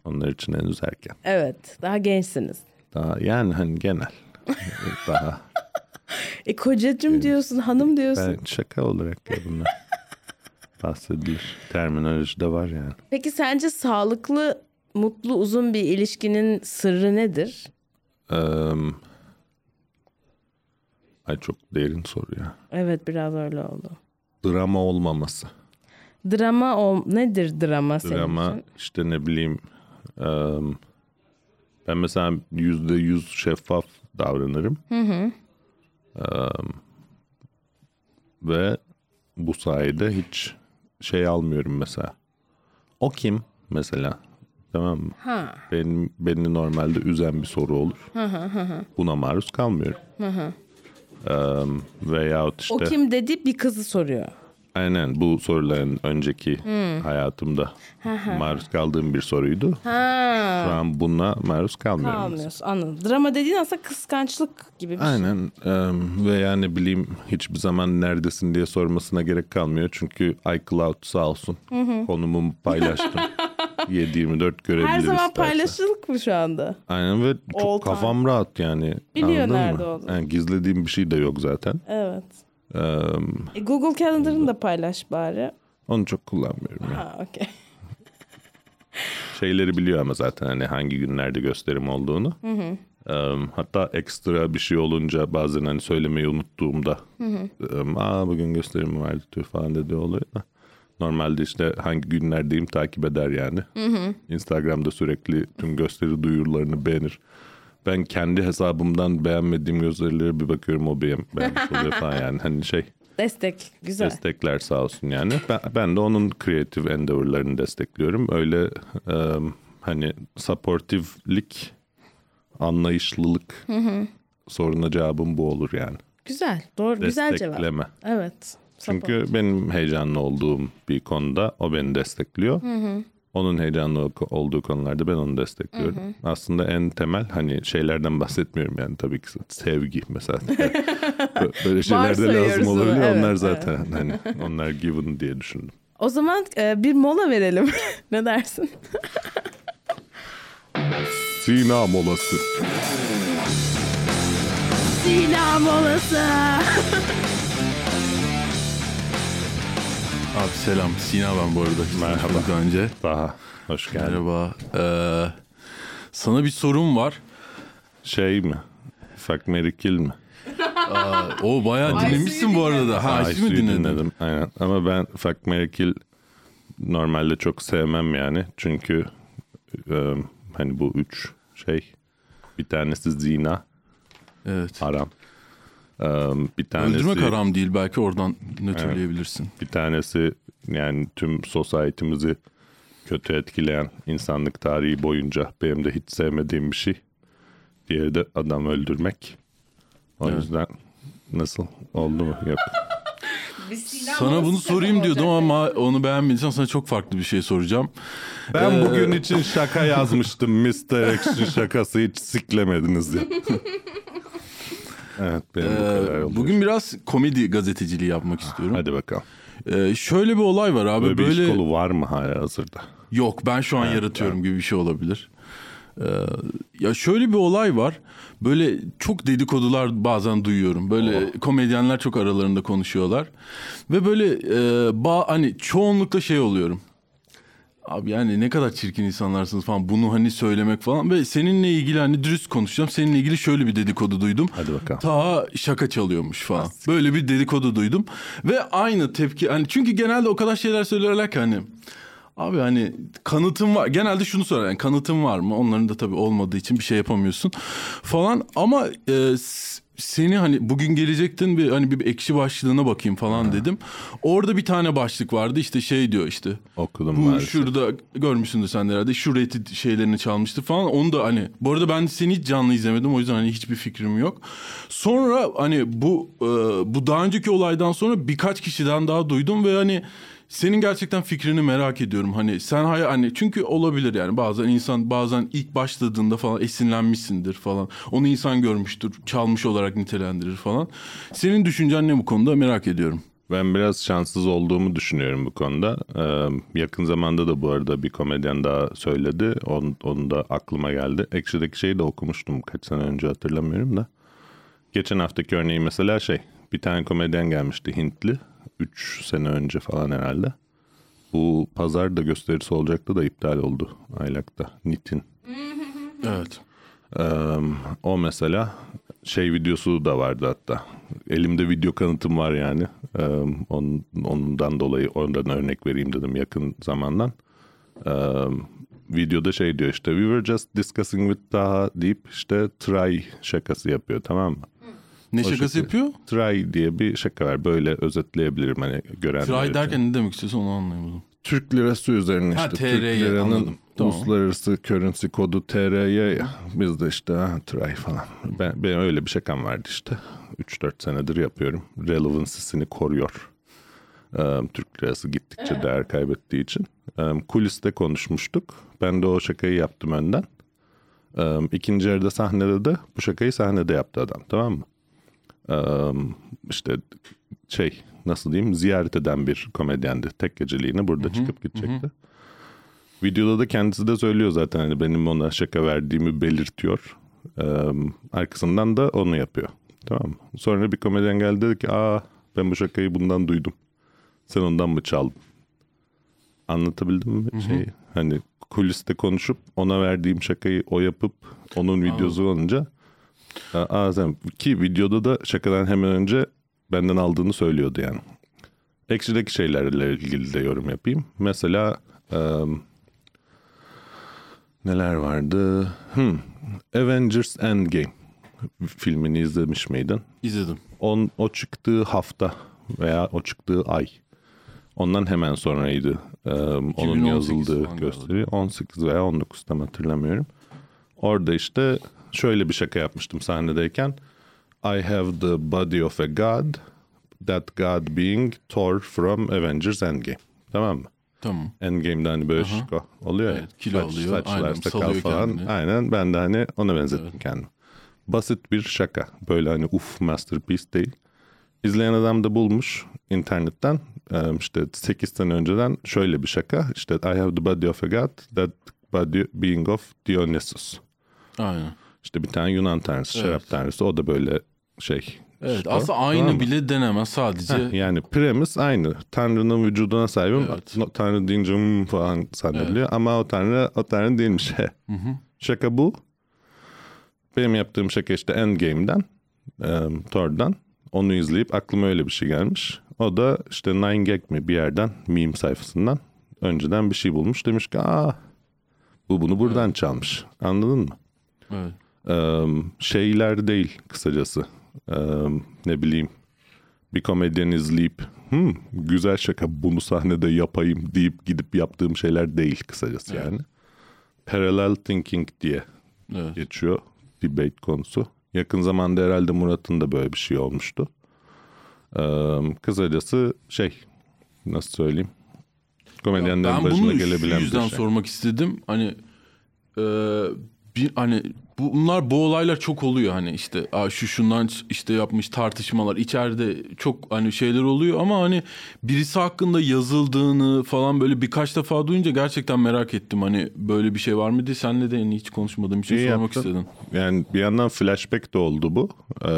C: onlar için henüz erken.
B: Evet, daha gençsiniz.
C: Daha yani hani genel. <laughs> daha
B: E kocacım diyorsun, hanım diyorsun.
C: ben şaka olarak ya bunlar. <laughs> Bahsedilir. Terminoloji de var yani.
B: Peki sence sağlıklı, mutlu, uzun bir ilişkinin sırrı nedir?
C: Eee, ay çok derin soru ya.
B: Evet, biraz öyle oldu.
C: Drama olmaması.
B: Drama o nedir drama senin
C: Drama işte ne bileyim eee, ben mesela yüzde yüz şeffaf davranırım. Eee, ve bu sayede hiç şey almıyorum mesela. O kim mesela? Tamam mı?
B: Ha.
C: Benim, beni normalde üzen bir soru olur. Buna maruz kalmıyorum. Eee, veyahut işte...
B: O kim dedi bir kızı soruyor.
C: Aynen bu soruların önceki hayatımda maruz kaldığım bir soruydu.
B: Ha.
C: Şu an buna maruz kalmıyorum.
B: Kalmıyorsun anladım. Drama dediğin aslında kıskançlık gibi bir şey.
C: Aynen em, ve yani bileyim hiçbir zaman neredesin diye sormasına gerek kalmıyor. Çünkü iCloud sağ olsun konumumu paylaştım. <laughs> 7-24 görebilir
B: Her zaman
C: isterse.
B: paylaşılık mı şu anda?
C: Aynen ve
B: All
C: çok
B: time.
C: kafam rahat yani.
B: Biliyor nerede
C: mı?
B: olduğunu.
C: Yani gizlediğim bir şey de yok zaten.
B: Evet. E, Google Calendar'ını da paylaş bari.
C: onu çok kullanmıyorum ya.
B: Ha okey. <laughs>
C: şeyleri biliyor ama zaten hani hangi günlerde gösterim olduğunu. Em, hatta ekstra bir şey olunca bazen hani söylemeyi unuttuğumda em, aa bugün gösterim vardı tüh falan dedi oluyor da. Normalde işte hangi günlerdeyim takip eder yani. Instagram'da sürekli tüm gösteri duyurularını beğenir. Ben kendi hesabımdan beğenmediğim gösterileri bir bakıyorum o beğen, beğenmiş oluyor falan <laughs> yani. Hani şey
B: Destek. Güzel.
C: destekler sağ olsun yani. Ben, ben de onun creative endeavor'larını destekliyorum. Öyle e, hani supportive'lik, anlayışlılık soruna cevabım bu olur yani.
B: Güzel. Doğru. Güzel cevap.
C: Destekleme.
B: Evet.
C: Çünkü benim heyecanlı olduğum bir konuda o beni destekliyor. Onun heyecanlı olduğu konularda ben onu destekliyorum. Aslında en temel hani şeylerden bahsetmiyorum yani tabii ki sevgi mesela. <laughs> Böyle şeyler de
B: Varsayıyoruz
C: lazım olabilir.
B: evet,
C: onlar zaten hani onlar given diye düşündüm.
B: O zaman e, bir mola verelim. <laughs> ne dersin?
C: Sina molası.
B: Sina molası. <laughs>
D: Abi selam. Sina ben bu arada.
C: Merhaba.
D: Daha önce.
C: Daha hoş geldin.
D: Merhaba. Ee, sana bir sorum var.
C: Şey mi? Fuck Mary Kill mi?
D: O bayağı <laughs> dinlemişsin bu arada. Ha,
C: Ay,
D: Aysu'yu
C: suyu
D: dinledin.
C: dinledim. Aynen. Ama ben Fuck Mary Kill normalde çok sevmem yani. Çünkü e, hani bu üç şey bir tanesi zina
D: Evet.
C: haram. Bir tanesi
D: Öldürmek haram değil. Belki oradan nötrleyebilirsin.
C: bir tanesi yani tüm society'mizi kötü etkileyen insanlık tarihi boyunca benim de hiç sevmediğim bir şey. Diğeri de adam öldürmek. O
D: Evet.
C: yüzden nasıl oldu mu? Yok. <laughs>
D: Sana bunu sorayım diyordum ama onu beğenmediysen sana çok farklı bir şey soracağım.
C: Ben
D: Ee,
C: bugün için şaka yazmıştım. Mr. X'in şakası hiç siklemediniz ya. <laughs> evet benim bu
D: Ee,
C: kadar oldu.
D: bugün biraz komedi gazeteciliği yapmak istiyorum.
C: Hadi bakalım.
D: Ee, şöyle bir olay var abi.
C: Böyle,
D: Böyle,
C: bir iş kolu var mı hala hazırda?
D: Yok ben şu an yaratıyorum gibi bir şey olabilir. Ee, ya şöyle bir olay var. Böyle çok dedikodular bazen duyuyorum. Böyle komedyenler çok aralarında konuşuyorlar. Ve böyle e, ba hani çoğunlukla şey oluyorum. Abi yani ne kadar çirkin insanlarsınız falan bunu hani söylemek falan ve seninle ilgili hani dürüst konuşacağım. Seninle ilgili şöyle bir dedikodu duydum.
C: Hadi bakalım.
D: Ta şaka çalıyormuş falan. Böyle bir dedikodu duydum ve aynı tepki hani çünkü genelde o kadar şeyler söylerler ki hani Abi hani kanıtım var. Genelde şunu sorar yani kanıtım var mı? Onların da tabii olmadığı için bir şey yapamıyorsun falan. Ama e, seni hani bugün gelecektin bir hani bir ekşi başlığına bakayım falan dedim. Orada bir tane başlık vardı işte şey diyor işte.
C: Okudum
D: Bu
C: maalesef.
D: şurada görmüşsündür sen de herhalde. Şu Reddit şeylerini çalmıştı falan. Onu da hani bu arada ben seni hiç canlı izlemedim. O yüzden hani hiçbir fikrim yok. Sonra hani bu e, bu daha önceki olaydan sonra birkaç kişiden daha duydum ve hani senin gerçekten fikrini merak ediyorum. Hani sen hay hani çünkü olabilir yani bazen insan bazen ilk başladığında falan esinlenmişsindir falan. Onu insan görmüştür, çalmış olarak nitelendirir falan. Senin düşüncen ne bu konuda merak ediyorum.
C: Ben biraz şanssız olduğumu düşünüyorum bu konuda. Ee, yakın zamanda da bu arada bir komedyen daha söyledi. Onun, onun da aklıma geldi. Ekşi'deki şeyi de okumuştum kaç sene önce hatırlamıyorum da. Geçen haftaki örneği mesela şey bir tane komedyen gelmişti Hintli. 3 sene önce falan herhalde. Bu pazar da gösterisi olacaktı da iptal oldu Aylak'ta. Nitin. <laughs>
D: Evet.
C: Ee, o mesela şey videosu da vardı hatta. Elimde video kanıtım var yani. Ee, onun, ondan dolayı ondan örnek vereyim dedim yakın zamandan. Ee, videoda şey diyor işte we were just discussing with Taha deyip işte try şakası yapıyor tamam mı?
D: Ne
C: O
D: şakası
C: şekilde.
D: yapıyor?
C: Try diye bir şaka var. Böyle özetleyebilirim hani görenler
D: Try
C: için.
D: derken ne demek istiyorsun onu anlayamadım.
C: Türk lirası üzerine
D: Ha,
C: işte
D: TR'ye
C: Türk liranın
D: anladım. Tamam.
C: uluslararası currency kodu TR'ye ya. Biz de işte ha, try falan. Ben, benim öyle bir şakam vardı işte. 3-4 senedir yapıyorum. Relevancy'sini koruyor. Ee, Türk lirası gittikçe değer kaybettiği için. Ee, kuliste konuşmuştuk. Ben de o şakayı yaptım önden. Ee, ikinci yarıda sahnede de bu şakayı sahnede yaptı adam tamam mı? İşte şey nasıl diyeyim ziyaret eden bir komedyendi. Tek geceliğine burada çıkıp gidecekti. Videoda da kendisi de söylüyor zaten hani benim ona şaka verdiğimi belirtiyor. Ee, arkasından da onu yapıyor. Tamam mı? Sonra bir komedyen geldi dedi ki aa ben bu şakayı bundan duydum. Sen ondan mı çaldın? Anlatabildim mi şeyi? Hani kuliste konuşup ona verdiğim şakayı o yapıp onun videosu olunca Sen, ki videoda da şakadan hemen önce benden aldığını söylüyordu yani. Ekşideki şeylerle ilgili de yorum yapayım. Mesela em, neler vardı? Hmm, Avengers Endgame filmini izlemiş miydin?
D: İzledim.
C: On, o çıktığı hafta veya o çıktığı ay. Ondan hemen sonraydı. Ee, onun
D: 2018
C: yazıldığı gösteri. 18 veya 19 tam hatırlamıyorum. Orada işte şöyle bir şaka yapmıştım sahnedeyken. I have the body of a god. That god being Thor from Avengers Endgame. Tamam mı?
D: Tamam.
C: Endgame'de hani böyle şişko oluyor ya.
D: Evet, kilo alıyor,
C: Saçlar,
D: aynen,
C: sakal falan.
D: kendini.
C: Aynen ben de hani ona benzettim kendimi. Basit bir şaka. Böyle hani uf masterpiece değil. İzleyen adam da bulmuş internetten. İşte 8 sene önceden şöyle bir şaka. İşte I have the body of a god. That body being of Dionysus.
D: Aynen.
C: İşte bir tane Yunan tanrısı, şarap tanrısı. O da böyle şey.
D: Evet
C: şişko.
D: aslında aynı
C: Tamam
D: bile denemez sadece.
C: Heh, yani premise aynı. Tanrı'nın vücuduna sahibim.
D: Evet.
C: Tanrı deyince hmm falan zannediliyor. Ama o Tanrı o Tanrı değilmiş. <laughs> Şaka bu. Benim yaptığım şaka işte Endgame'den, e, Thor'dan. Onu izleyip aklıma öyle bir şey gelmiş. O da işte Nine Gag mi bir yerden meme sayfasından önceden bir şey bulmuş. Demiş ki aa bu bunu buradan çalmış. Anladın mı?
D: Evet.
C: Şeyler değil kısacası. Ne bileyim bir komedyen izleyip hmm, güzel şaka bunu sahnede yapayım deyip gidip yaptığım şeyler değil kısacası yani. Parallel thinking diye
D: Evet.
C: geçiyor debate konusu. Yakın zamanda herhalde Murat'ın da böyle bir şey olmuştu. Ee, kısacası şey nasıl söyleyeyim komedyenlerin
D: Ben
C: başına
D: bunu
C: gelebilen bir
D: yüzden
C: şey.
D: sormak istedim. Hani e, bir hani bunlar bu olaylar çok oluyor hani işte şu şundan işte yapmış tartışmalar içeride çok hani şeyler oluyor ama hani birisi hakkında yazıldığını falan böyle birkaç defa duyunca gerçekten merak ettim hani böyle bir şey var mıydı senle de hiç konuşmadığım için
C: İyi
D: sormak
C: yaptın.
D: istedim.
C: Yani bir yandan flashback de oldu bu. Ee,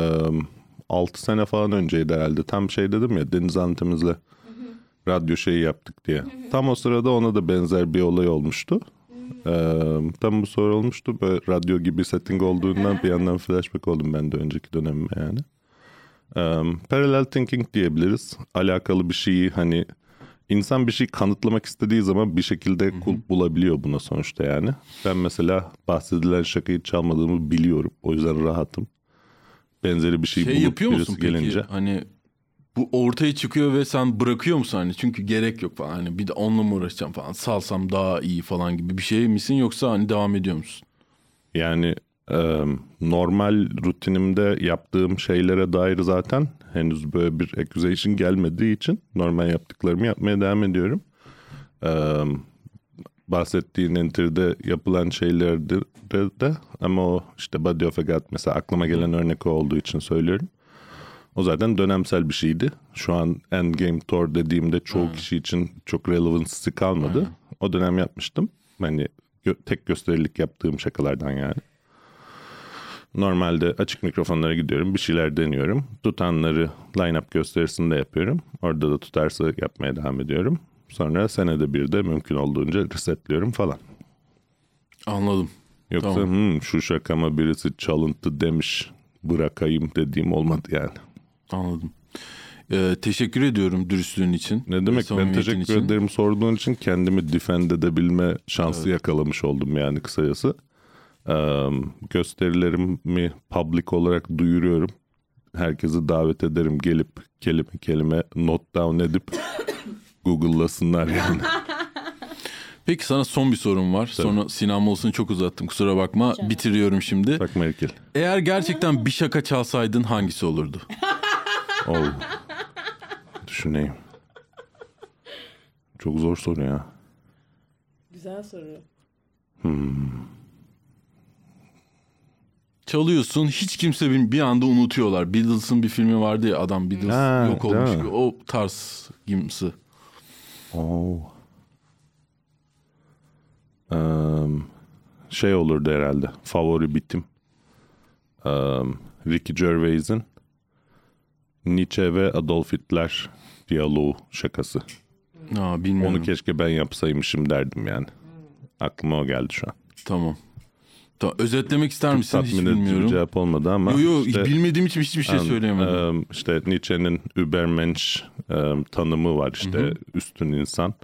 C: 6 sene falan önceydi herhalde. Tam şey dedim ya Deniz Antemiz'le radyo şeyi yaptık diye. Tam o sırada ona da benzer bir olay olmuştu. Ee, tam bu soru olmuştu. Böyle radyo gibi setting olduğundan bir yandan flashback oldum ben de önceki dönemime yani. Ee, parallel thinking diyebiliriz. Alakalı bir şeyi hani İnsan bir şey kanıtlamak istediği zaman bir şekilde kulp bulabiliyor buna sonuçta yani. Ben mesela bahsedilen şakayı çalmadığımı biliyorum. O yüzden rahatım. Benzeri bir şey,
D: Şey
C: bulup
D: yapıyor musun peki?
C: gelince.
D: Hani bu ortaya çıkıyor ve sen bırakıyor musun hani? Çünkü gerek yok falan. Hani bir de onunla mı uğraşacağım falan. Salsam daha iyi falan gibi bir şey misin yoksa hani devam ediyor musun?
C: Yani e, normal rutinimde yaptığım şeylere dair zaten henüz böyle bir accusation gelmediği için normal yaptıklarımı yapmaya devam ediyorum. E, bahsettiğin enter'de yapılan şeylerde de ama o işte Body of a God mesela aklıma gelen örnek olduğu için söylüyorum. O zaten dönemsel bir şeydi. Şu an Endgame Tour dediğimde çoğu kişi için çok relevancy kalmadı. O dönem yapmıştım. Hani gö- tek gösterilik yaptığım şakalardan yani. Normalde açık mikrofonlara gidiyorum. Bir şeyler deniyorum. Tutanları line-up gösterisinde yapıyorum. Orada da tutarsa yapmaya devam ediyorum. Sonra senede bir de mümkün olduğunca resetliyorum falan.
D: Anladım.
C: Yoksa
D: Tamam.
C: "Hmm, şu şakama birisi çalıntı demiş bırakayım dediğim olmadı yani.
D: Anladım. Ee, teşekkür ediyorum dürüstlüğün için.
C: Ne demek ben teşekkür
D: için.
C: ederim sorduğun için kendimi defend edebilme şansı yakalamış oldum yani kısacası. Ee, gösterilerimi public olarak duyuruyorum. Herkesi davet ederim gelip kelime kelime not down edip <coughs> Google'lasınlar yani.
D: Peki sana son bir sorum var. Sonra Sinan Mols'unu çok uzattım kusura bakma. Bitiriyorum şimdi.
C: Bak Merkel.
D: Eğer gerçekten bir şaka çalsaydın hangisi olurdu? <laughs>
C: Oh. Düşüneyim. Çok zor soru ya.
B: Güzel soru.
D: Çalıyorsun hiç kimse bir, bir anda unutuyorlar. Beatles'ın bir filmi vardı ya adam Beatles
C: Ha,
D: yok olmuş gibi. O tarz gimsi.
C: Oo. Eee, şey olurdu herhalde. Favori bitim. Eee, Ricky Gervais'in Nietzsche ve Adolf Hitler diyaloğu şakası.
D: Aa, bilmiyorum.
C: Onu keşke ben yapsaymışım derdim yani. Aklıma o geldi şu an.
D: Tamam. Tamam. Özetlemek ister misin? Hiç
C: bir
D: bilmiyorum.
C: cevap olmadı ama.
D: Yo yo
C: işte-
D: bilmediğim için hiçbir şey söyleyemedim.
C: eee, işte Nietzsche'nin Übermensch tanımı var işte üstün insan.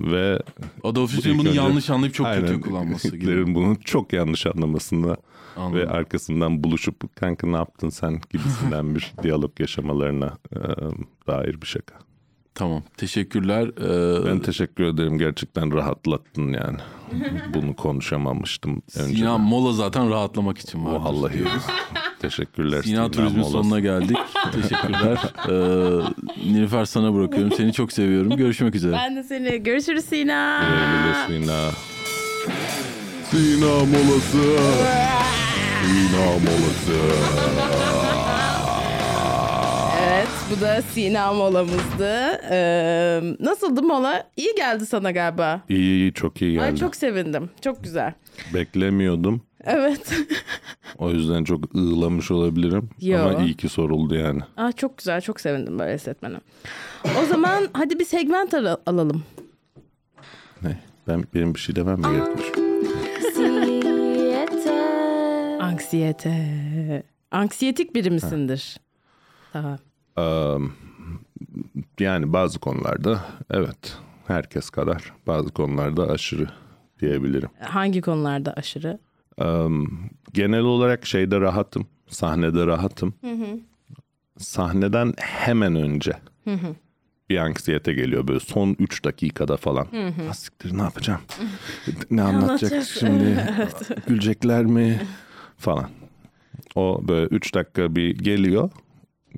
C: Ve
D: Adolf Hitler'in bunu
C: önce-
D: yanlış anlayıp çok kötü
C: Aynen,
D: kullanması gibi.
C: Hitler'in bunu çok yanlış anlamasına
D: Anladım.
C: ve arkasından buluşup kanka ne yaptın sen gibisinden bir <laughs> diyalog yaşamalarına eee, dair bir şaka.
D: Tamam. Teşekkürler. Ee,
C: Ben teşekkür ederim gerçekten rahatlattın yani. <laughs> Bunu konuşamamıştım önce.
D: Sinan Mola zaten rahatlamak için var.
C: Vallahi <laughs> teşekkürler.
D: Sinan Turizm'in
C: Molası.
D: sonuna geldik. Teşekkürler. Ee, Nilüfer sana bırakıyorum. Seni çok seviyorum. Görüşmek üzere.
B: Ben de seni. Görüşürüz Sina.
C: Güle Sina. Sina molası. Sina molası.
B: Evet bu da Sina molamızdı. Ee, nasıldı mola? İyi geldi sana galiba.
C: İyi iyi çok iyi geldi.
B: Ay çok sevindim. Çok güzel.
C: Beklemiyordum.
B: Evet.
C: O yüzden çok ığlamış olabilirim.
B: Yo.
C: Ama iyi ki soruldu yani.
B: Aa, çok güzel. Çok sevindim böyle hissetmene. O zaman hadi bir segment al- alalım.
C: Ne? Ben benim bir şey demem mi gerekmiş?
B: Anksiyete. Anksiyetik biri misindir? Tamam.
C: Am, yani bazı konularda evet herkes kadar bazı konularda aşırı diyebilirim.
B: Hangi konularda aşırı?
C: Genel olarak şeyde rahatım. Sahnede rahatım. Sahneden hemen önce bir anksiyete geliyor böyle son 3 dakikada falan. "Ah, siktir ne yapacağım? ne anlatacak
B: anlatacağız?"
C: şimdi? <laughs> Gülecekler mi? Falan. O böyle 3 dakika bir geliyor.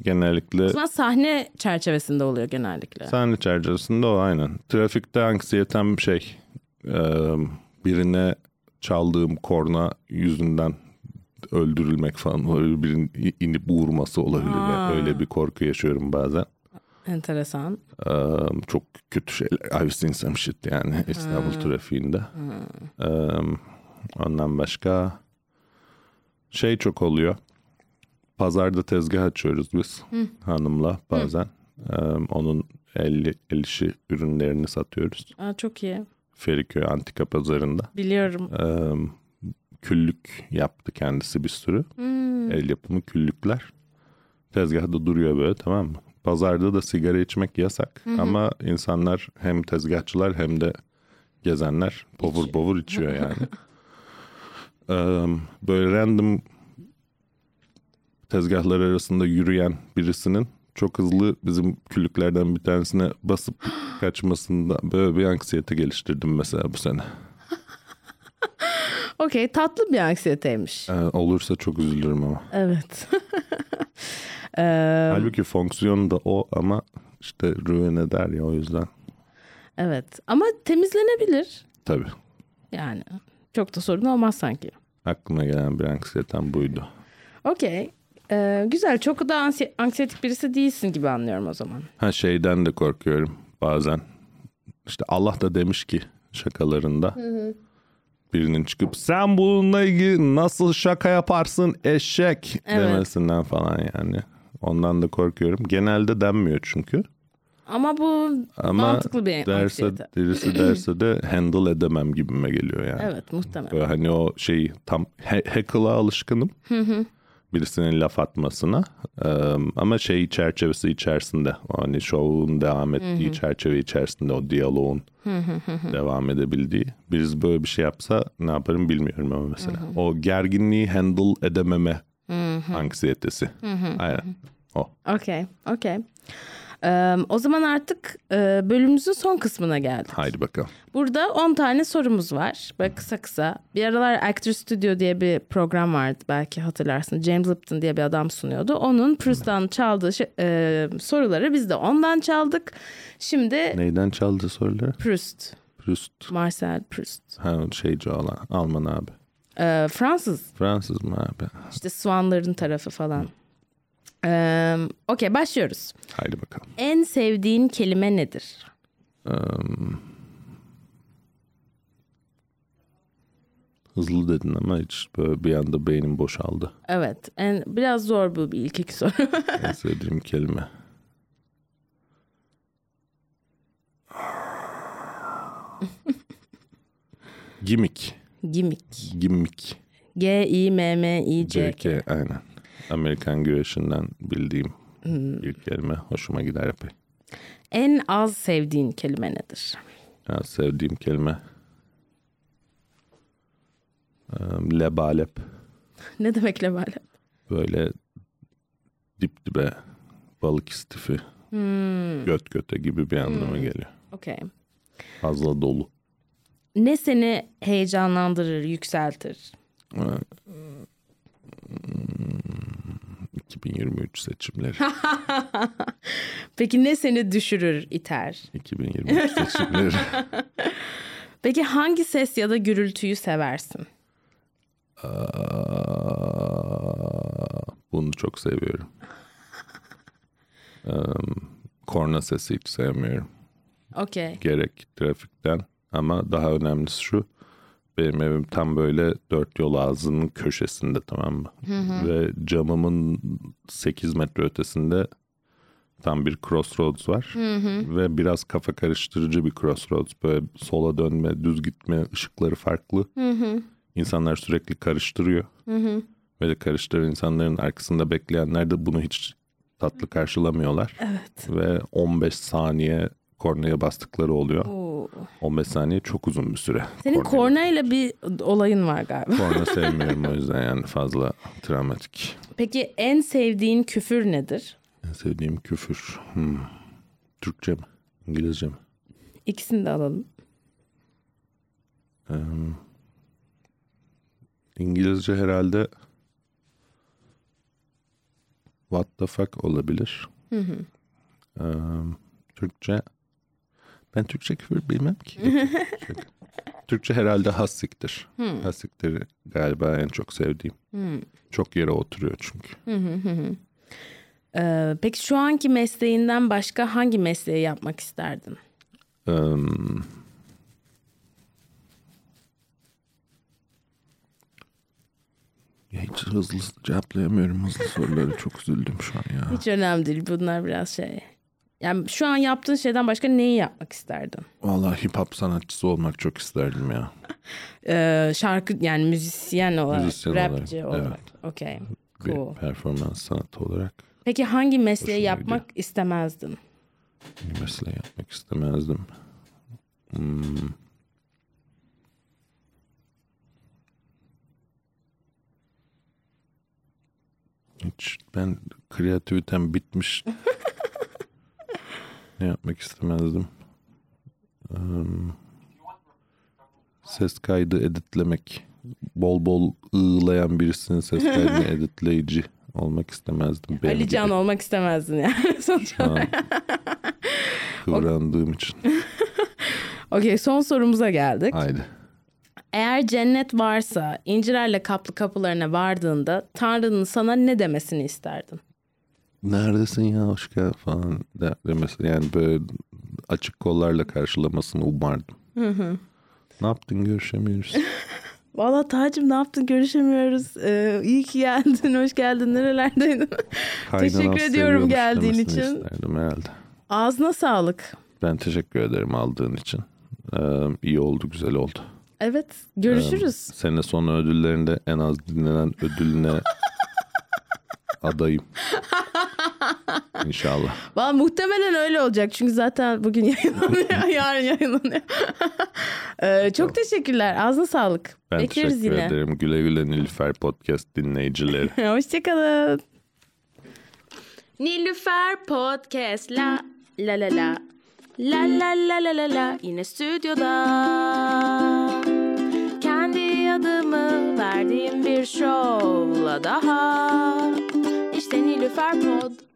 C: Genellikle
B: O zaman sahne çerçevesinde oluyor genellikle.
C: Sahne çerçevesinde o aynen. Trafikte anksiyetem şey birine çaldığım korna yüzünden öldürülmek falan olabilir. Birinin inip vurması olabilir.
B: Aa.
C: Öyle bir korku yaşıyorum bazen.
B: Enteresan.
C: E, çok kötü şeyler. I've seen some shit yani İstanbul trafiğinde. E, ondan başka şey çok oluyor. Pazarda tezgah açıyoruz biz hanımla bazen. E, onun el, el işi ürünlerini satıyoruz.
B: Aa, çok iyi.
C: Feriköy Antika Pazarında.
B: Biliyorum.
C: E, küllük yaptı kendisi bir sürü.
B: Hmm.
C: El yapımı küllükler. Tezgahda duruyor böyle tamam mı? pazarda da sigara içmek yasak ama insanlar hem tezgahçılar hem de gezenler povur povur içiyor yani. <laughs> Böyle random tezgahlar arasında yürüyen birisinin çok hızlı bizim küllüklerden bir tanesine basıp <gasps> kaçmasında böyle bir anksiyete geliştirdim mesela bu sene. <laughs>
B: Okey tatlı bir anksiyeteymiş.
C: Ee, olursa çok üzülürüm ama.
B: Evet. <laughs> Ee,
C: Halbuki fonksiyonu da o ama işte ruin eder ya o yüzden.
B: evet ama temizlenebilir.
C: Tabii
B: Yani çok da sorun olmaz sanki.
C: Aklıma gelen bir anksiyetem buydu.
B: Okey. Ee, güzel. Çok da ansi- anksiyetik birisi değilsin gibi anlıyorum o zaman.
C: Ha şeyden de korkuyorum bazen. İşte Allah da demiş ki şakalarında. Birinin çıkıp sen bununla ilgili nasıl şaka yaparsın eşek
B: Evet.
C: demesinden falan yani. Ondan da korkuyorum. Genelde denmiyor çünkü.
B: Ama bu
C: Ama
B: mantıklı bir
C: derse,
B: anksiyete.
C: birisi <clears throat> derse de handle edemem gibime geliyor yani.
B: Evet muhtemelen.
C: Böyle hani o şeyi tam he- heckle'a alışkınım. Birisinin laf atmasına. Ee, ama şey çerçevesi içerisinde. Hani şovun devam ettiği çerçeve içerisinde o diyaloğun devam edebildiği. Birisi böyle bir şey yapsa ne yaparım bilmiyorum ama mesela. O gerginliği handle edememe anksiyetesi. Aynen. O.
B: Okey. Okey. Ee, o zaman artık e, bölümümüzün son kısmına geldik.
C: Haydi bakalım.
B: Burada 10 tane sorumuz var. Böyle kısa kısa. Bir aralar Actor Studio diye bir program vardı belki hatırlarsın. James Lipton diye bir adam sunuyordu. Onun Proust'tan çaldığı şey- e, soruları biz de ondan çaldık. Şimdi
C: Neyden çaldı soruları?
B: Proust.
C: Proust.
B: Marcel Proust.
C: Ha şeyci olan. Alman abi.
B: Ee, Fransız.
C: Fransız mı abi?
B: İşte Swanların tarafı falan. Ee, Okey başlıyoruz.
C: Haydi bakalım.
B: En sevdiğin kelime nedir?
C: Um, hızlı dedin ama hiç böyle bir anda beynim boşaldı.
B: Evet. En, biraz zor bu bir ilk iki soru. <laughs>
C: En sevdiğim kelime. Gimik.
B: Gimik.
C: Gimik.
B: G-I-M-M-I-C-K.
C: CK aynen. Amerikan güreşinden bildiğim bir kelime. Hoşuma gider epey.
B: En az sevdiğin kelime nedir?
C: Ya sevdiğim kelime. Lebalep. <laughs>
B: Ne demek lebale?
C: böyle dip dibe balık istifi göt göte gibi bir anlama geliyor.
B: Okey.
C: Fazla dolu.
B: Ne seni heyecanlandırır, yükseltir?
C: Hmm, 2023 seçimleri. <laughs>
B: Peki ne seni düşürür, iter?
C: 2023 seçimleri. <laughs>
B: Peki hangi ses ya da gürültüyü seversin?
C: Aa, bunu çok seviyorum. Um, korna sesi hiç sevmiyorum.
B: Okey.
C: gerek trafikten ama daha önemlisi şu benim evim tam böyle dört yol ağzının köşesinde tamam mı? Ve camımın 8 metre ötesinde tam bir crossroads var. Ve biraz kafa karıştırıcı bir crossroads. Böyle sola dönme, düz gitme, ışıkları farklı. İnsanlar sürekli karıştırıyor. Ve de karıştıran insanların arkasında bekleyenler de bunu hiç tatlı karşılamıyorlar.
B: Evet.
C: Ve 15 saniye kornaya bastıkları oluyor.
B: Oo.
C: 15 saniye çok uzun bir süre.
B: Senin kornayla bir olayın var galiba.
C: Korna <laughs> sevmiyorum o yüzden yani fazla travmatik.
B: Peki en sevdiğin küfür nedir?
C: En sevdiğim küfür. Hmm. Türkçe mi? İngilizce mi?
B: İkisini de alalım.
C: Ee, İngilizce herhalde what the fuck olabilir. Ee, Türkçe ben Türkçe küfür bilmem ki. <laughs> Türkçe herhalde hassiktir. Hassiktir galiba en çok sevdiğim. Çok yere oturuyor çünkü.
B: Ee, peki şu anki mesleğinden başka hangi mesleği yapmak isterdin?
C: Ee, ya hiç hızlı cevaplayamıyorum hızlı soruları. Çok üzüldüm şu an ya.
B: Hiç önemli değil. Bunlar biraz şey. Yani şu an yaptığın şeyden başka neyi yapmak isterdin?
C: Vallahi hip hop sanatçısı olmak çok isterdim ya.
B: Ee, şarkı yani müzisyen olarak,
C: Müzisyen
B: rapçi
C: olarak,
B: olarak. Okey.
C: Bir
B: Cool.
C: performans sanatı olarak.
B: Peki hangi mesleği
C: Hoşuma
B: yapmak istemezdin?
C: Bir mesleği yapmak istemezdim. Hmm. Hiç ben kreativitem bitmiş. <laughs> ne yapmak istemezdim? Em, ses kaydı editlemek. Bol bol ığlayan birisinin ses kaydını <laughs> editleyici olmak istemezdim. Benim
B: Ali Can
C: gibi
B: olmak istemezdin yani <laughs> sonuç
C: an kıvrandığım için. <laughs>
B: Okey son sorumuza geldik.
C: Haydi.
B: Eğer cennet varsa incirlerle kaplı kapılarına vardığında Tanrı'nın sana ne demesini isterdin?
C: Neredesin ya hoş geldin falan de- demesi yani böyle açık kollarla karşılamasını umardım. Ne yaptın görüşemiyoruz. <laughs>
B: Valla Tacım ne yaptın görüşemiyoruz. Ee, iyi ki geldin, hoş geldin. Nerelerdeydin? <laughs> Teşekkür ediyorum geldiğin için.
C: isterdim herhalde.
B: Ağzına sağlık.
C: Ben teşekkür ederim aldığın için. Ee, iyi oldu güzel oldu.
B: Evet görüşürüz.
C: Sene sonu ödüllerinde en az dinlenen ödülüne <laughs> adayım. İnşallah.
B: Valla muhtemelen öyle olacak. Çünkü zaten bugün <laughs> yayınlanıyor. yarın yayınlanıyor. <laughs> Ee, çok teşekkürler. Ağzına sağlık.
C: Ben
B: Bekleriz
C: teşekkür
B: yine.
C: ederim. Güle güle Nilüfer Podcast dinleyicileri. <laughs>
B: Hoşçakalın.
A: Nilüfer Podcast la la la la La la la la la la yine stüdyoda Kendi adımı verdiğim bir şovla daha İşte Nilüfer Pod